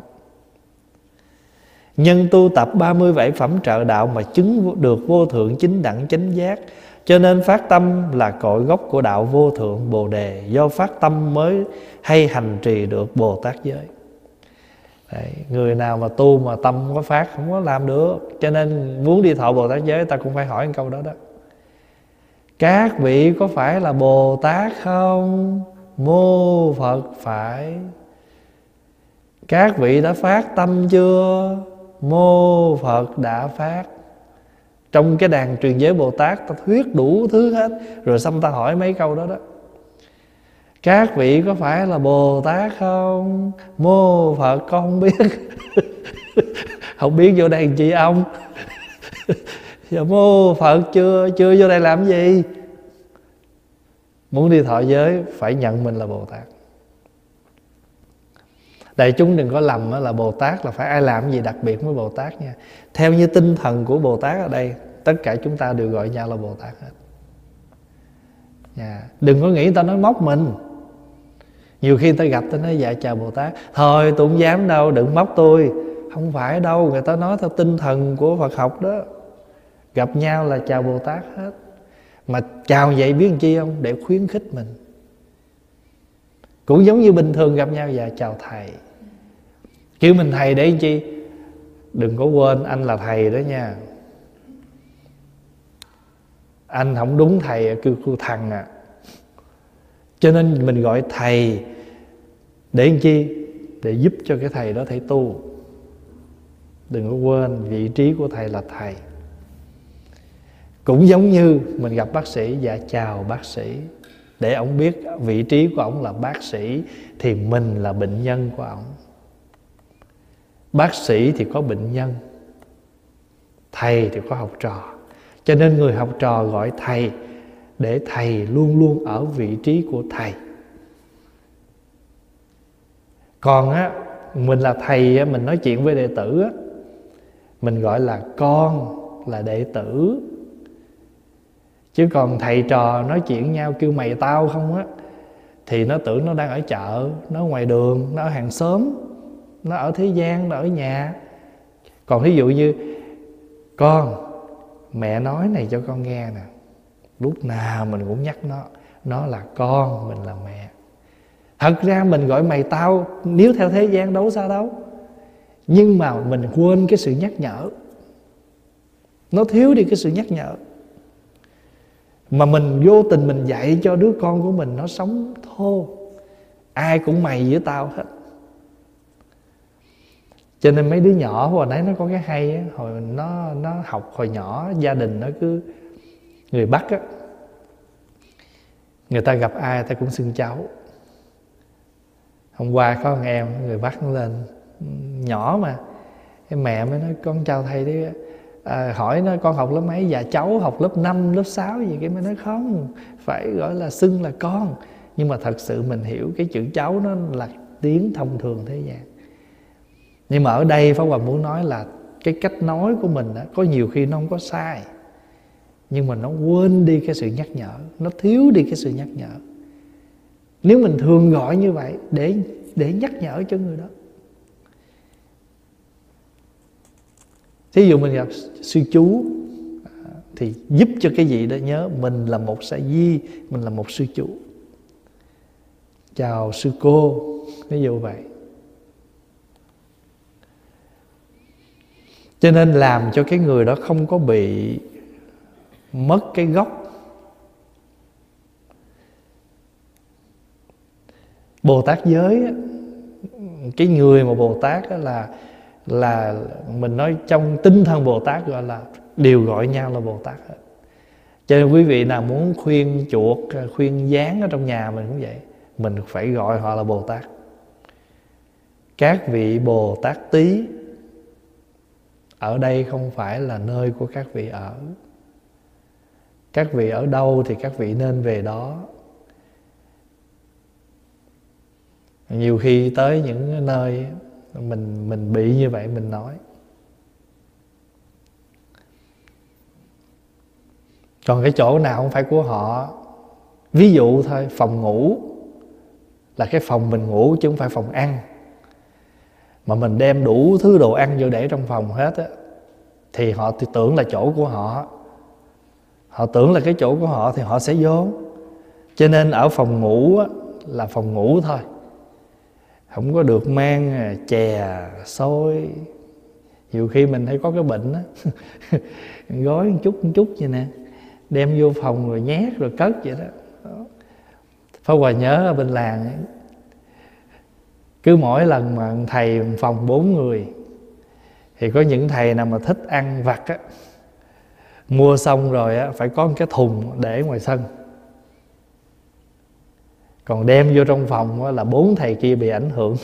Nhân tu tập 37 phẩm trợ đạo mà chứng được vô thượng chính đẳng chánh giác, Cho nên phát tâm là cội gốc của đạo vô thượng Bồ Đề, Do phát tâm mới hay hành trì được Bồ Tát giới. Đấy, Người nào mà tu mà tâm không có phát không có làm được. Cho nên muốn đi thọ Bồ Tát giới ta cũng phải hỏi một câu đó đó. Các vị có phải là bồ tát không? Mô phật phải. Các vị đã phát tâm chưa? Mô phật đã phát. Trong cái đàn truyền giới bồ tát ta thuyết đủ thứ hết. Rồi xong ta hỏi mấy câu đó đó các vị có phải là bồ tát không? Mô phật, con không biết. *laughs* Không biết vô đây chị ông? Giờ *laughs* dạ, mô phật, chưa chưa vô đây làm gì? Muốn đi thọ giới, phải nhận mình là bồ tát đại chúng đừng có lầm là bồ tát là phải ai làm gì đặc biệt với bồ tát nha. Theo như tinh thần của bồ tát ở đây, tất cả chúng ta đều gọi nhau là bồ tát hết. Nha. đừng có nghĩ ta nói móc mình nhiều khi người ta gặp ta nói dạ chào bồ tát. Thôi tôi không dám đâu, đừng móc tôi. Không phải đâu, người ta nói theo tinh thần của phật học đó. Gặp nhau là chào bồ tát hết. Mà chào vậy biết chi không? Để khuyến khích mình. Cũng giống như bình thường gặp nhau và chào thầy. Kêu mình, thầy để chi? Đừng có quên, anh là thầy đó nha. Anh không đúng thầy, kêu cô thằng à. Cho nên mình gọi thầy để làm chi? Để giúp cho cái thầy đó thầy tu. Đừng có quên vị trí của thầy là thầy. Cũng giống như mình gặp bác sĩ và chào bác sĩ. Để ông biết vị trí của ông là bác sĩ, thì mình là bệnh nhân của ông. Bác sĩ thì có bệnh nhân, thầy thì có học trò. Cho nên người học trò gọi thầy để thầy luôn luôn ở vị trí của thầy còn á, mình là thầy mình nói chuyện với đệ tử á, mình gọi là con là đệ tử. Chứ còn thầy trò nói chuyện nhau kêu mày tao không á, thì nó tưởng nó đang ở chợ, nó ngoài đường, nó ở hàng xóm, nó ở thế gian, nó ở nhà. Còn ví dụ như, con, mẹ nói này cho con nghe nè, lúc nào mình cũng nhắc nó nó là con, mình là mẹ thật ra mình gọi mày tao, nếu theo thế gian đâu sao đâu. Nhưng mà mình quên cái sự nhắc nhở. Nó thiếu đi cái sự nhắc nhở. Mà mình vô tình mình dạy cho đứa con của mình nó sống thô. Ai cũng mày với tao hết. Cho nên mấy đứa nhỏ, hồi nãy nó có cái hay á, hồi nó nó học hồi nhỏ, gia đình nó cứ người bắc á, người ta gặp ai ta cũng xưng cháu hôm qua có con em người bắt nó lên ừ, nhỏ mà. Cái mẹ mới nói con chào thầy đi. À, hỏi nó con học lớp mấy? Dạ cháu học lớp 5, lớp 6 gì. Cái mới nói không phải gọi là xưng là con. Nhưng mà thật sự mình hiểu cái chữ cháu nó là tiếng thông thường thế gian. Nhưng mà ở đây Pháp Hòa muốn nói là cái cách nói của mình đó, có nhiều khi nó không có sai nhưng mà nó quên đi cái sự nhắc nhở nó thiếu đi cái sự nhắc nhở nếu mình thường gọi như vậy để để nhắc nhở cho người đó. Thí dụ mình gặp sư chú à, thì giúp cho cái gì đó nhớ mình là một sa di mình là một sư chú, chào sư cô ví dụ vậy. Cho nên làm cho cái người đó không có bị mất cái gốc bồ tát giới cái người mà bồ tát là là mình nói trong tinh thần bồ tát gọi là đều gọi nhau là bồ tát hết. Cho nên quý vị nào muốn khuyên chuột khuyên gián ở trong nhà mình cũng vậy, mình phải gọi họ là bồ tát các vị bồ tát tí ở đây không phải là nơi của các vị ở. Các vị ở đâu thì các vị nên về đó. Nhiều khi tới những nơi mình mình bị như vậy mình nói. Còn cái chỗ nào không phải của họ? Ví dụ thôi phòng ngủ là cái phòng mình ngủ chứ không phải phòng ăn. Mà mình đem đủ thứ đồ ăn vô để trong phòng hết á thì họ thì tưởng là chỗ của họ. Họ tưởng là cái chỗ của họ thì họ sẽ vô. Cho nên ở phòng ngủ á, là phòng ngủ thôi không có được mang à, chè à, xôi. Nhiều khi mình thấy có cái bệnh á *laughs* gói một chút một chút vậy nè đem vô phòng rồi nhét rồi cất vậy đó, đó. Pháp Hòa nhớ ở bên làng ấy, cứ mỗi lần mà thầy phòng bốn người thì có những thầy nào mà thích ăn vặt á mua xong rồi á phải có một cái thùng để ngoài sân còn đem vô trong phòng là bốn thầy kia bị ảnh hưởng.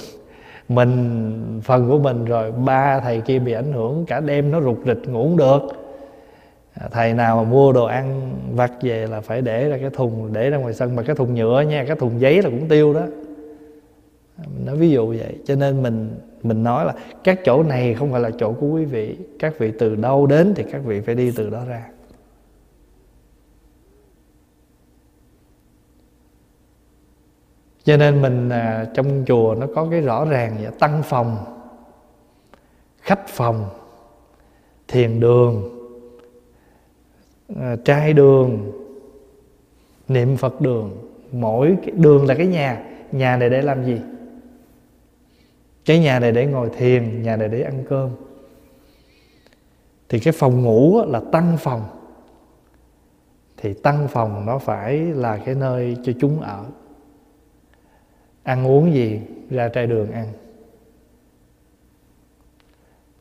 Mình, phần của mình rồi, ba thầy kia bị ảnh hưởng, cả đêm nó rụt rịch ngủ không được. À, thầy nào mà mua đồ ăn vặt về là phải để ra cái thùng, để ra ngoài sân, mà cái thùng nhựa nha, cái thùng giấy là cũng tiêu đó. À, mình nói ví dụ vậy, cho nên mình mình nói là các chỗ này không phải là chỗ của quý vị, các vị từ đâu đến thì các vị phải đi từ đó ra. Cho nên mình à, trong chùa nó có cái rõ ràng vậy tăng phòng khách phòng thiền đường à, trai đường niệm phật đường. Mỗi cái đường là cái nhà. Nhà này để làm gì? Cái nhà này để ngồi thiền nhà này để ăn cơm. Thì cái phòng ngủ là tăng phòng. Thì tăng phòng nó phải là cái nơi cho chúng ở ăn uống gì ra trai đường ăn.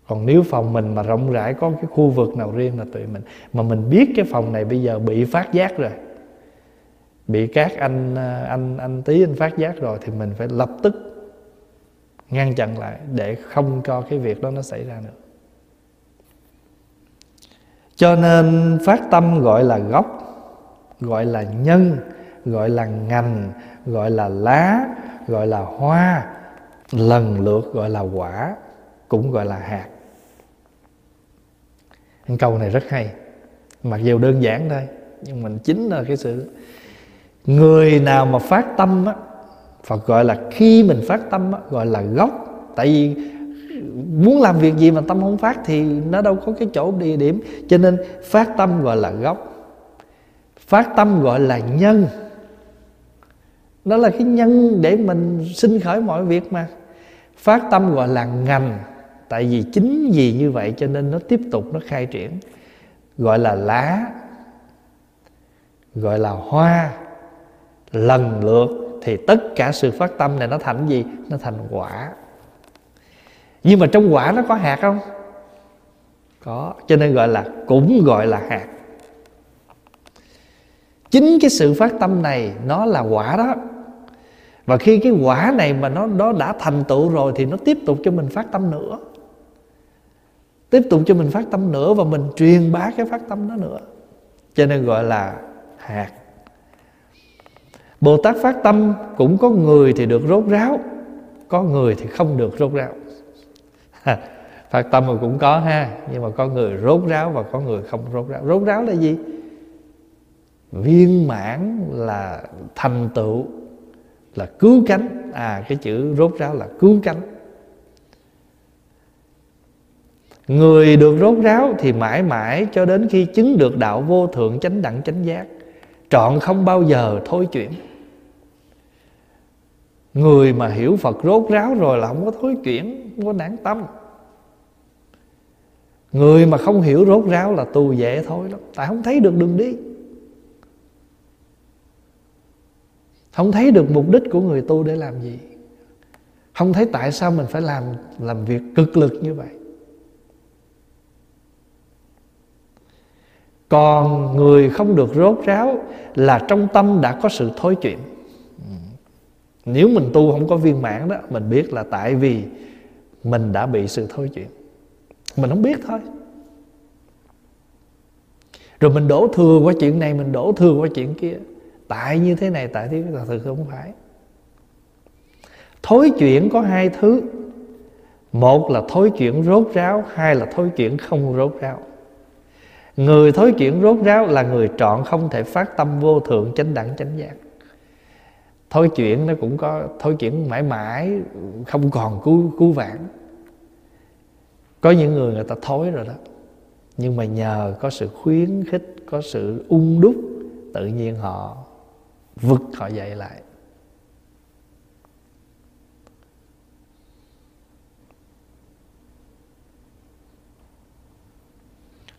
Còn nếu phòng mình mà rộng rãi, có cái khu vực nào riêng là tụi mình, mà mình biết cái phòng này bây giờ bị phát giác rồi, bị các anh anh anh tí anh phát giác rồi, thì mình phải lập tức ngăn chặn lại để không cho cái việc đó nó xảy ra nữa. Cho nên phát tâm gọi là gốc, gọi là nhân, gọi là ngành, gọi là lá gọi là hoa lần lượt gọi là quả cũng gọi là hạt. Câu này rất hay mặc dù đơn giản thôi nhưng mình chính là cái sự người nào mà phát tâm á Phật gọi là khi mình phát tâm á, gọi là gốc. Tại vì muốn làm việc gì mà tâm không phát thì nó đâu có cái chỗ địa điểm. Cho nên phát tâm gọi là gốc phát tâm gọi là nhân nó là cái nhân để mình sinh khởi mọi việc mà. Phát tâm gọi là ngành. Tại vì chính vì như vậy cho nên nó tiếp tục nó khai triển. Gọi là lá. Gọi là hoa. Lần lượt thì tất cả sự phát tâm này nó thành gì? Nó thành quả. Nhưng mà trong quả nó có hạt không? Có. Cho nên gọi là, cũng gọi là hạt. Chính cái sự phát tâm này nó là quả đó và khi cái quả này mà nó đó đã thành tựu rồi thì nó tiếp tục cho mình phát tâm nữa. Tiếp tục cho mình phát tâm nữa và mình truyền bá cái phát tâm đó nữa. Cho nên gọi là hạt. Bồ Tát phát tâm cũng có người thì được rốt ráo, Có người thì không được rốt ráo. Phát tâm mà cũng có ha, Nhưng mà có người rốt ráo và có người không rốt ráo. Rốt ráo là gì? Viên mãn là thành tựu. Là cứu cánh. À cái chữ rốt ráo là cứu cánh. Người được rốt ráo thì mãi mãi cho đến khi chứng được đạo vô thượng chánh đẳng chánh giác, Trọn không bao giờ thôi chuyển. Người mà hiểu Phật rốt ráo rồi là không có thối chuyển, Không có nản tâm. Người mà không hiểu rốt ráo là tu dễ thôi lắm. Tại không thấy được đường đi. Không thấy được mục đích của người tu để làm gì. Không thấy tại sao mình phải làm làm việc cực lực như vậy. Còn người không được rốt ráo là trong tâm đã có sự thối chuyển. Nếu mình tu không có viên mãn đó, mình biết là tại vì mình đã bị sự thối chuyển. Mình không biết thôi. Rồi mình đổ thừa qua chuyện này, mình đổ thừa qua chuyện kia tại như thế này, tại thế là thực không phải. Thối chuyển có hai thứ. Một là thối chuyển rốt ráo, hai là thối chuyển không rốt ráo. Người thối chuyển rốt ráo là người chọn không thể phát tâm vô thượng chánh đẳng chánh giác. Thối chuyển nó cũng có, thối chuyển mãi mãi, không còn cứu cứu vãn. Có những người người ta thối rồi đó, nhưng mà nhờ có sự khuyến khích, có sự ung đúc, tự nhiên họ vực. Họ dậy lại.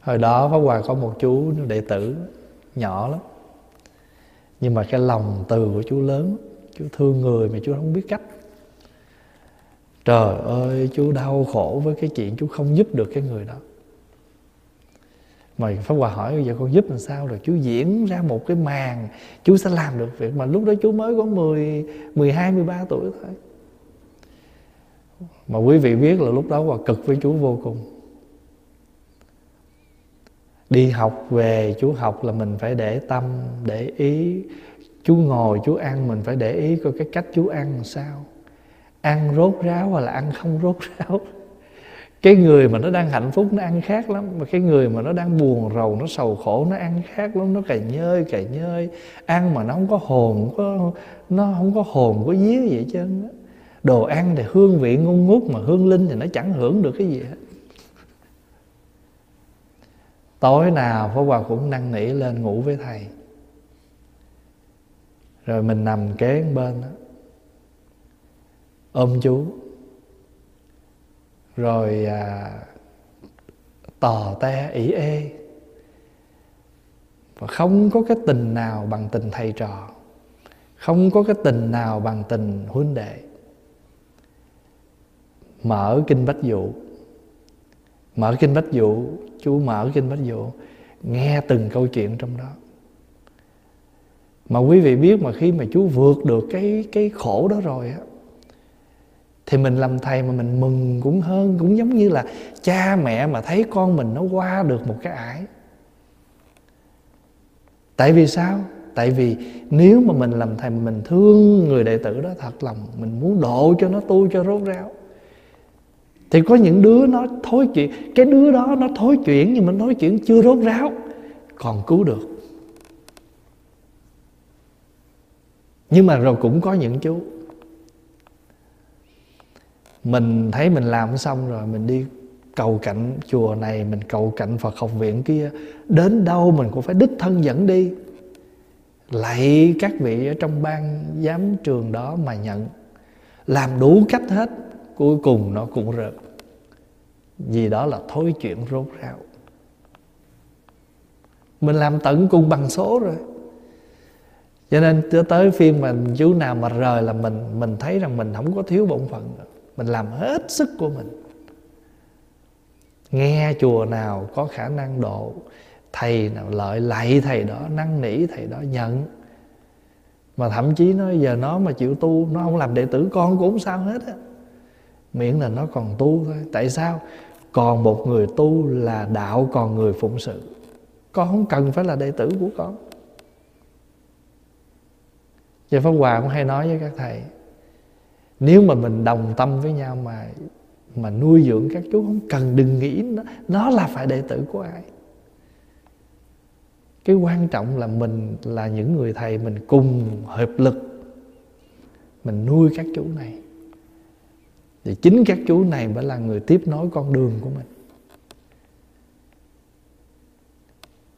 Hồi đó pháp hòa có một chú đệ tử nhỏ lắm. Nhưng mà cái lòng từ của chú lớn, chú thương người mà chú không biết cách. Trời ơi, chú đau khổ với cái chuyện chú không giúp được cái người đó mà Pháp Hòa hỏi, bây giờ con giúp làm sao rồi? Chú diễn ra một cái màn, chú sẽ làm được việc mà lúc đó chú mới có 10 12 13 tuổi thôi. Mà quý vị biết là lúc đó Hòa cực với chú vô cùng. Đi học về, chú học là mình phải để tâm, để ý. Chú ngồi, chú ăn, mình phải để ý coi cái cách chú ăn làm sao. Ăn rốt ráo hoặc là ăn không rốt ráo cái người mà nó đang hạnh phúc nó ăn khác lắm mà cái người mà nó đang buồn rầu nó sầu khổ nó ăn khác lắm nó cày nhơi cày nhơi. Ăn mà nó không có hồn có nó không có hồn có vía vậy chứ đồ ăn thì hương vị ngon ngút mà hương linh thì nó chẳng hưởng được cái gì hết. Tối nào Pháp Hòa cũng năn nỉ lên ngủ với thầy. Rồi mình nằm kế bên đó, ôm chú rồi à, tò te ỉ ê. Và không có cái tình nào bằng tình thầy trò. Không có cái tình nào bằng tình huynh đệ. Mở kinh bách dụ. Mở kinh bách dụ chú mở kinh bách dụ nghe từng câu chuyện trong đó. Mà quý vị biết mà khi mà chú vượt được cái cái khổ đó rồi á thì mình làm thầy mà mình mừng cũng hơn, cũng giống như là cha mẹ mà thấy con mình nó qua được một cái ải. Tại vì sao? Tại vì nếu mà mình làm thầy mình thương người đệ tử đó thật lòng, mình muốn độ cho nó tu cho rốt ráo, thì có những đứa nó thối chuyện, cái đứa đó nó thối chuyển nhưng mà nói chuyện chưa rốt ráo, còn cứu được. Nhưng mà rồi cũng có những chú mình thấy mình làm xong rồi, mình đi cầu cạnh chùa này, mình cầu cạnh phật học viện kia, đến đâu mình cũng phải đích thân dẫn đi. Lạy các vị ở trong ban giám trường đó mà nhận. Làm đủ cách hết, cuối cùng nó cũng rớt vì đó là thối chuyện rốt ráo. Mình làm tận cùng bằng số rồi. Cho nên tới phiên mà chú nào mà rời là mình mình thấy rằng mình không có thiếu bổn phận nữa mình làm hết sức của mình. Nghe chùa nào có khả năng độ thầy nào lợi lạy thầy đó, năn nỉ thầy đó nhận mà thậm chí nó giờ nó mà chịu tu, nó không làm đệ tử con cũng không sao hết á. Miễn là nó còn tu thôi. Tại sao? Còn một người tu là đạo, còn người phụng sự. Con không cần phải là đệ tử của con. Và Pháp Hòa cũng hay nói với các thầy nếu mà mình đồng tâm với nhau mà mà nuôi dưỡng các chú không cần đừng nghĩ nó, nó là phải đệ tử của ai. Cái quan trọng là mình là những người thầy mình cùng hợp lực mình nuôi các chú này. Thì chính các chú này mới là người tiếp nối con đường của mình.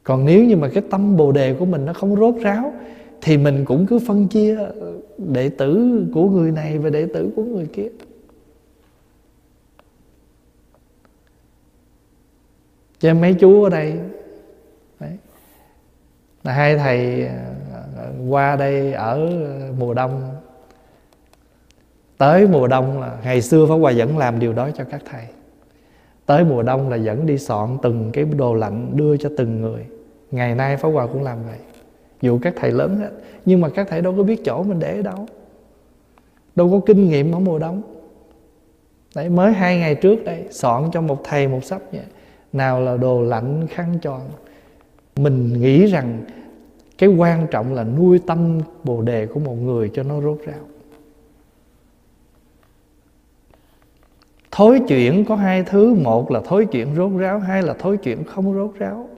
Còn nếu như mà cái tâm bồ đề của mình nó không rốt ráo thì mình cũng cứ phân chia ờ, đệ tử của người này và đệ tử của người kia. Cho mấy chú ở đây đấy, là hai thầy ờ, qua đây ở ờ, mùa đông. Tới mùa đông là ngày xưa Pháp Hòa vẫn làm điều đó cho các thầy. Tới mùa đông là vẫn đi soạn từng cái đồ lạnh đưa cho từng người. Ngày nay Pháp Hòa cũng làm vậy dù các thầy lớn hết, nhưng mà các thầy đâu có biết chỗ mình để đâu. Đâu có kinh nghiệm ở mùa đông. Đấy, mới hai ngày trước đây, soạn cho một thầy một sắp vậy. Nào là đồ lạnh, khăn tròn. Mình nghĩ rằng cái quan trọng là nuôi tâm bồ đề của một người cho nó rốt ráo. Thối chuyển có hai thứ, một là thối chuyển rốt ráo, hai là thối chuyển không rốt ráo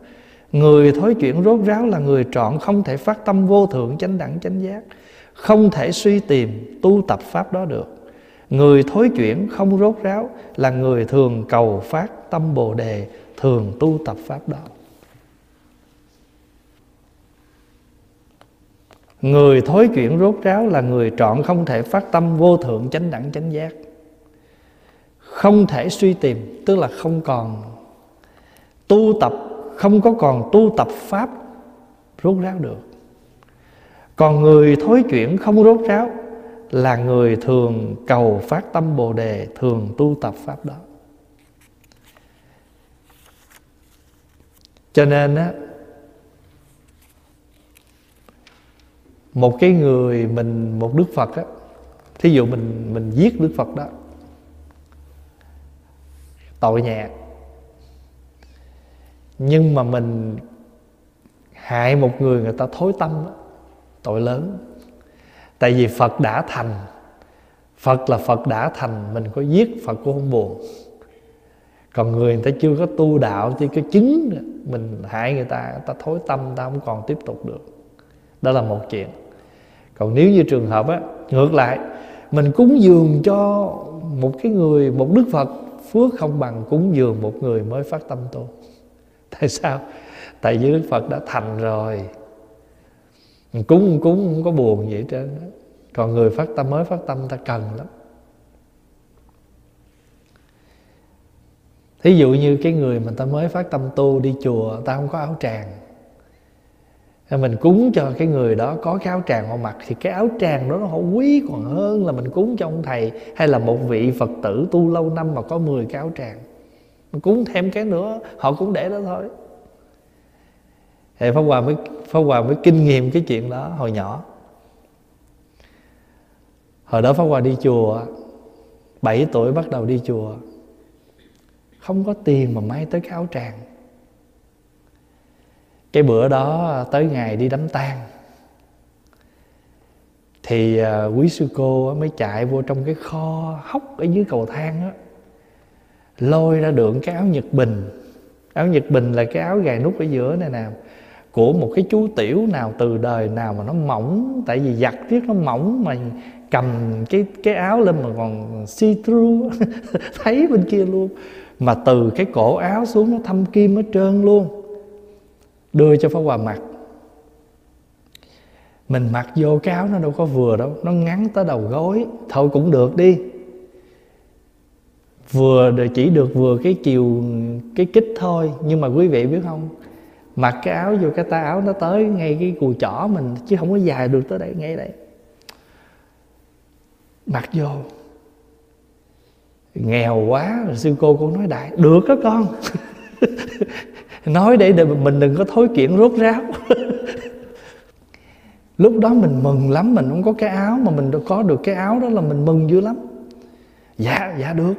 người thối chuyển rốt ráo là người trọn, không thể phát tâm vô thượng, chánh đẳng, chánh giác. Không thể suy tìm, tu tập pháp đó được. Người thối chuyển không rốt ráo là người thường cầu phát tâm bồ đề, thường tu tập pháp đó. Người thối chuyển rốt ráo là người trọn, không thể phát tâm vô thượng, chánh đẳng, chánh giác. Không thể suy tìm, tức là không còn. Tu tập không có còn tu tập pháp rốt ráo được. Còn người thối chuyển không rốt ráo là người thường cầu phát tâm bồ đề, thường tu tập pháp đó. Cho nên á, một cái người mình, một đức phật á, thí dụ mình mình giết đức phật đó, tội nhẹ nhưng mà mình hại một người người ta thối tâm đó, tội lớn. Tại vì phật đã thành phật là phật đã thành mình có giết phật cũng không buồn. Còn người người ta chưa có tu đạo chưa có chứng mình hại người ta người ta thối tâm người ta không còn tiếp tục được. Đó là một chuyện. Còn nếu như trường hợp á ngược lại mình cúng dường cho một cái người một đức phật phước không bằng cúng dường một người mới phát tâm tu tại sao? Tại vì đức phật đã thành rồi. Mình cúng cúng, không có buồn vậy trên còn người phát tâm, mới phát tâm, ta cần lắm. Thí dụ như cái người mà ta mới phát tâm tu đi chùa, ta không có áo tràng. Mình cúng cho cái người đó có cái áo tràng họ mặc thì cái áo tràng đó nó họ quý còn hơn là mình cúng cho ông thầy hay là một vị phật tử tu lâu năm mà có 10 cái áo tràng cúng thêm cái nữa, họ cũng để đó thôi. Thì pháp hòa mới, pháp hòa mới kinh nghiệm cái chuyện đó hồi nhỏ. Hồi đó pháp hòa đi chùa 7 tuổi bắt đầu đi chùa. Không có tiền mà may tới cái áo tràng. Cái bữa đó tới ngày đi đám tang. Thì à, quý sư cô mới chạy vô trong cái kho hốc ở dưới cầu thang á lôi ra được cái áo nhật bình. Áo nhật bình là cái áo gài nút ở giữa này nè. Của một cái chú tiểu nào từ đời nào mà nó mỏng, tại vì giặt riết nó mỏng mà cầm cái cái áo lên mà còn see through, *laughs* thấy bên kia luôn. Mà từ cái cổ áo xuống nó thâm kim hết trơn luôn. Đưa cho Pháp Hòa mặc. Mình mặc vô cái áo nó đâu có vừa đâu, nó ngắn tới đầu gối. Thôi cũng được đi vừa chỉ được vừa cái chiều cái kích thôi. Nhưng mà quý vị biết không? Mặc cái áo vô cái tay áo nó tới ngay cái cùi chỏ mình chứ không có dài được tới đây ngay đây. Mặc vô. Nghèo quá rồi sư cô cũng nói đại được đó con. *laughs* Nói để, để mình đừng có thối kiện rốt ráo. *laughs* Lúc đó mình mừng lắm mình không có cái áo mà mình có được cái áo đó là mình mừng dữ lắm. Dạ dạ được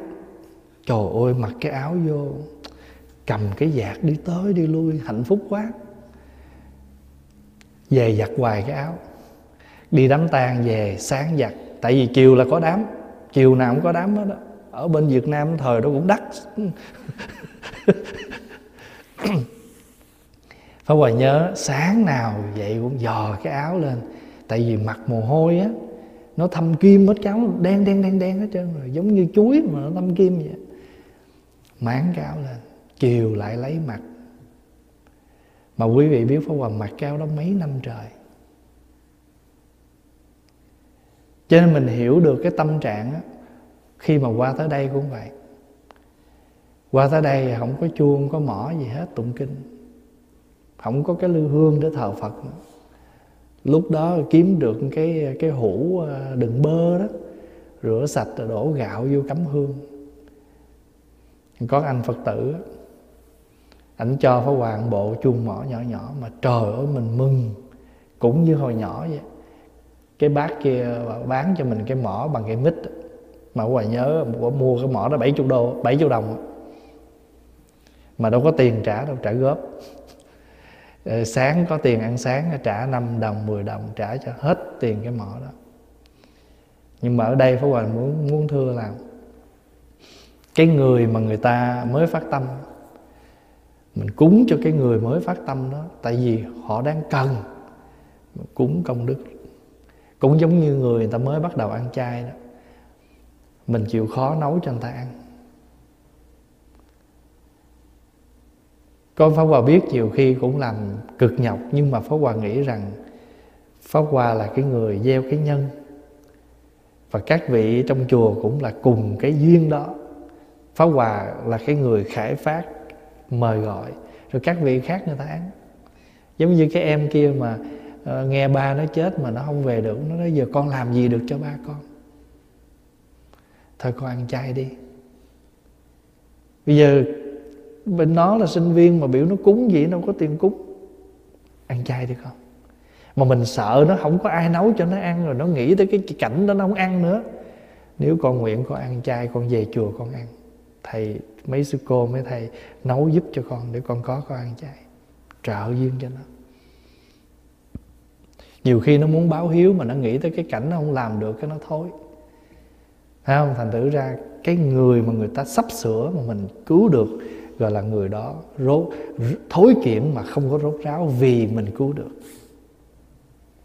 trời ơi, mặc cái áo vô, cầm cái vạt đi tới đi lui, hạnh phúc quá. Về giặt hoài cái áo. Đi đám tang về sáng giặt. Tại vì chiều là có đám. Chiều nào cũng có đám hết đó ở bên việt nam thời đó cũng đắt. *coughs* Pháp Hòa nhớ, sáng nào vậy cũng dò cái áo lên. Tại vì mặc mồ hôi á, Nó thâm kim hết, cái áo đen đen đen đen hết trơn rồi. Giống như chuối mà nó thâm kim vậy. Máng cái áo lên, Chiều lại lấy mặt. Mà quý vị biết Pháp Hòa mặc cái áo đó mấy năm trời. Cho nên mình hiểu được cái tâm trạng á, Khi mà qua tới đây cũng vậy. Qua tới đây không có chuông, không có mỏ gì hết, tụng kinh. Không có cái lư hương để thờ phật. Nữa lúc đó kiếm được cái cái hũ ờ, đựng bơ đó, rửa sạch rồi đổ gạo vô cắm hương có anh phật tử, ảnh cho phó hoàng bộ chuông mỏ nhỏ nhỏ mà trời ơi mình mừng. Cũng như hồi nhỏ vậy, cái bác kia bán cho mình cái mỏ bằng cái mít. Mà hoài nhớ mua cái mỏ đó 70 đô 70 đồng. Mà đâu có tiền trả đâu, trả góp. Ờ, sáng có tiền ăn sáng, trả 5 đồng 10 đồng, trả cho hết tiền cái mỏ đó. Nhưng mà ở đây Pháp Hoàng muốn muốn thưa là cái người mà người ta mới phát tâm. Mình cúng cho cái người mới phát tâm đó, tại vì họ đang cần cúng công đức. Cũng giống như người người ta mới bắt đầu ăn chay đó, mình chịu khó nấu cho người ta ăn. Con Pháp Hòa biết nhiều khi cũng làm cực nhọc, Nhưng mà Pháp Hòa nghĩ rằng Pháp Hòa là cái người gieo cái nhân. Và các vị trong chùa cũng là cùng cái duyên đó. Pháp Hòa là cái người khải phát mời gọi Rồi các vị khác người ta ăn Giống như cái em kia mà uh, nghe ba nó chết mà nó không về được Nó nói giờ con làm gì được cho ba con? Thôi con ăn chay đi. Bây giờ bên nó là sinh viên mà biểu nó cúng gì nó không có tiền cúng. Ăn chay đi con. Mà mình sợ nó không có ai nấu cho nó ăn rồi nó nghĩ tới cái cảnh đó nó không ăn nữa. Nếu con nguyện con ăn chay con về chùa con ăn thầy, mấy sư cô mấy thầy nấu giúp cho con để con có con ăn chay, trợ duyên cho nó. Nhiều khi nó muốn báo hiếu mà nó nghĩ tới cái cảnh nó không làm được cái nó thối. Thấy không? Thành thử ra cái người mà người ta sắp sửa mà mình cứu được, gọi là người đó rốt thối kiện mà không có rốt ráo vì mình cứu được.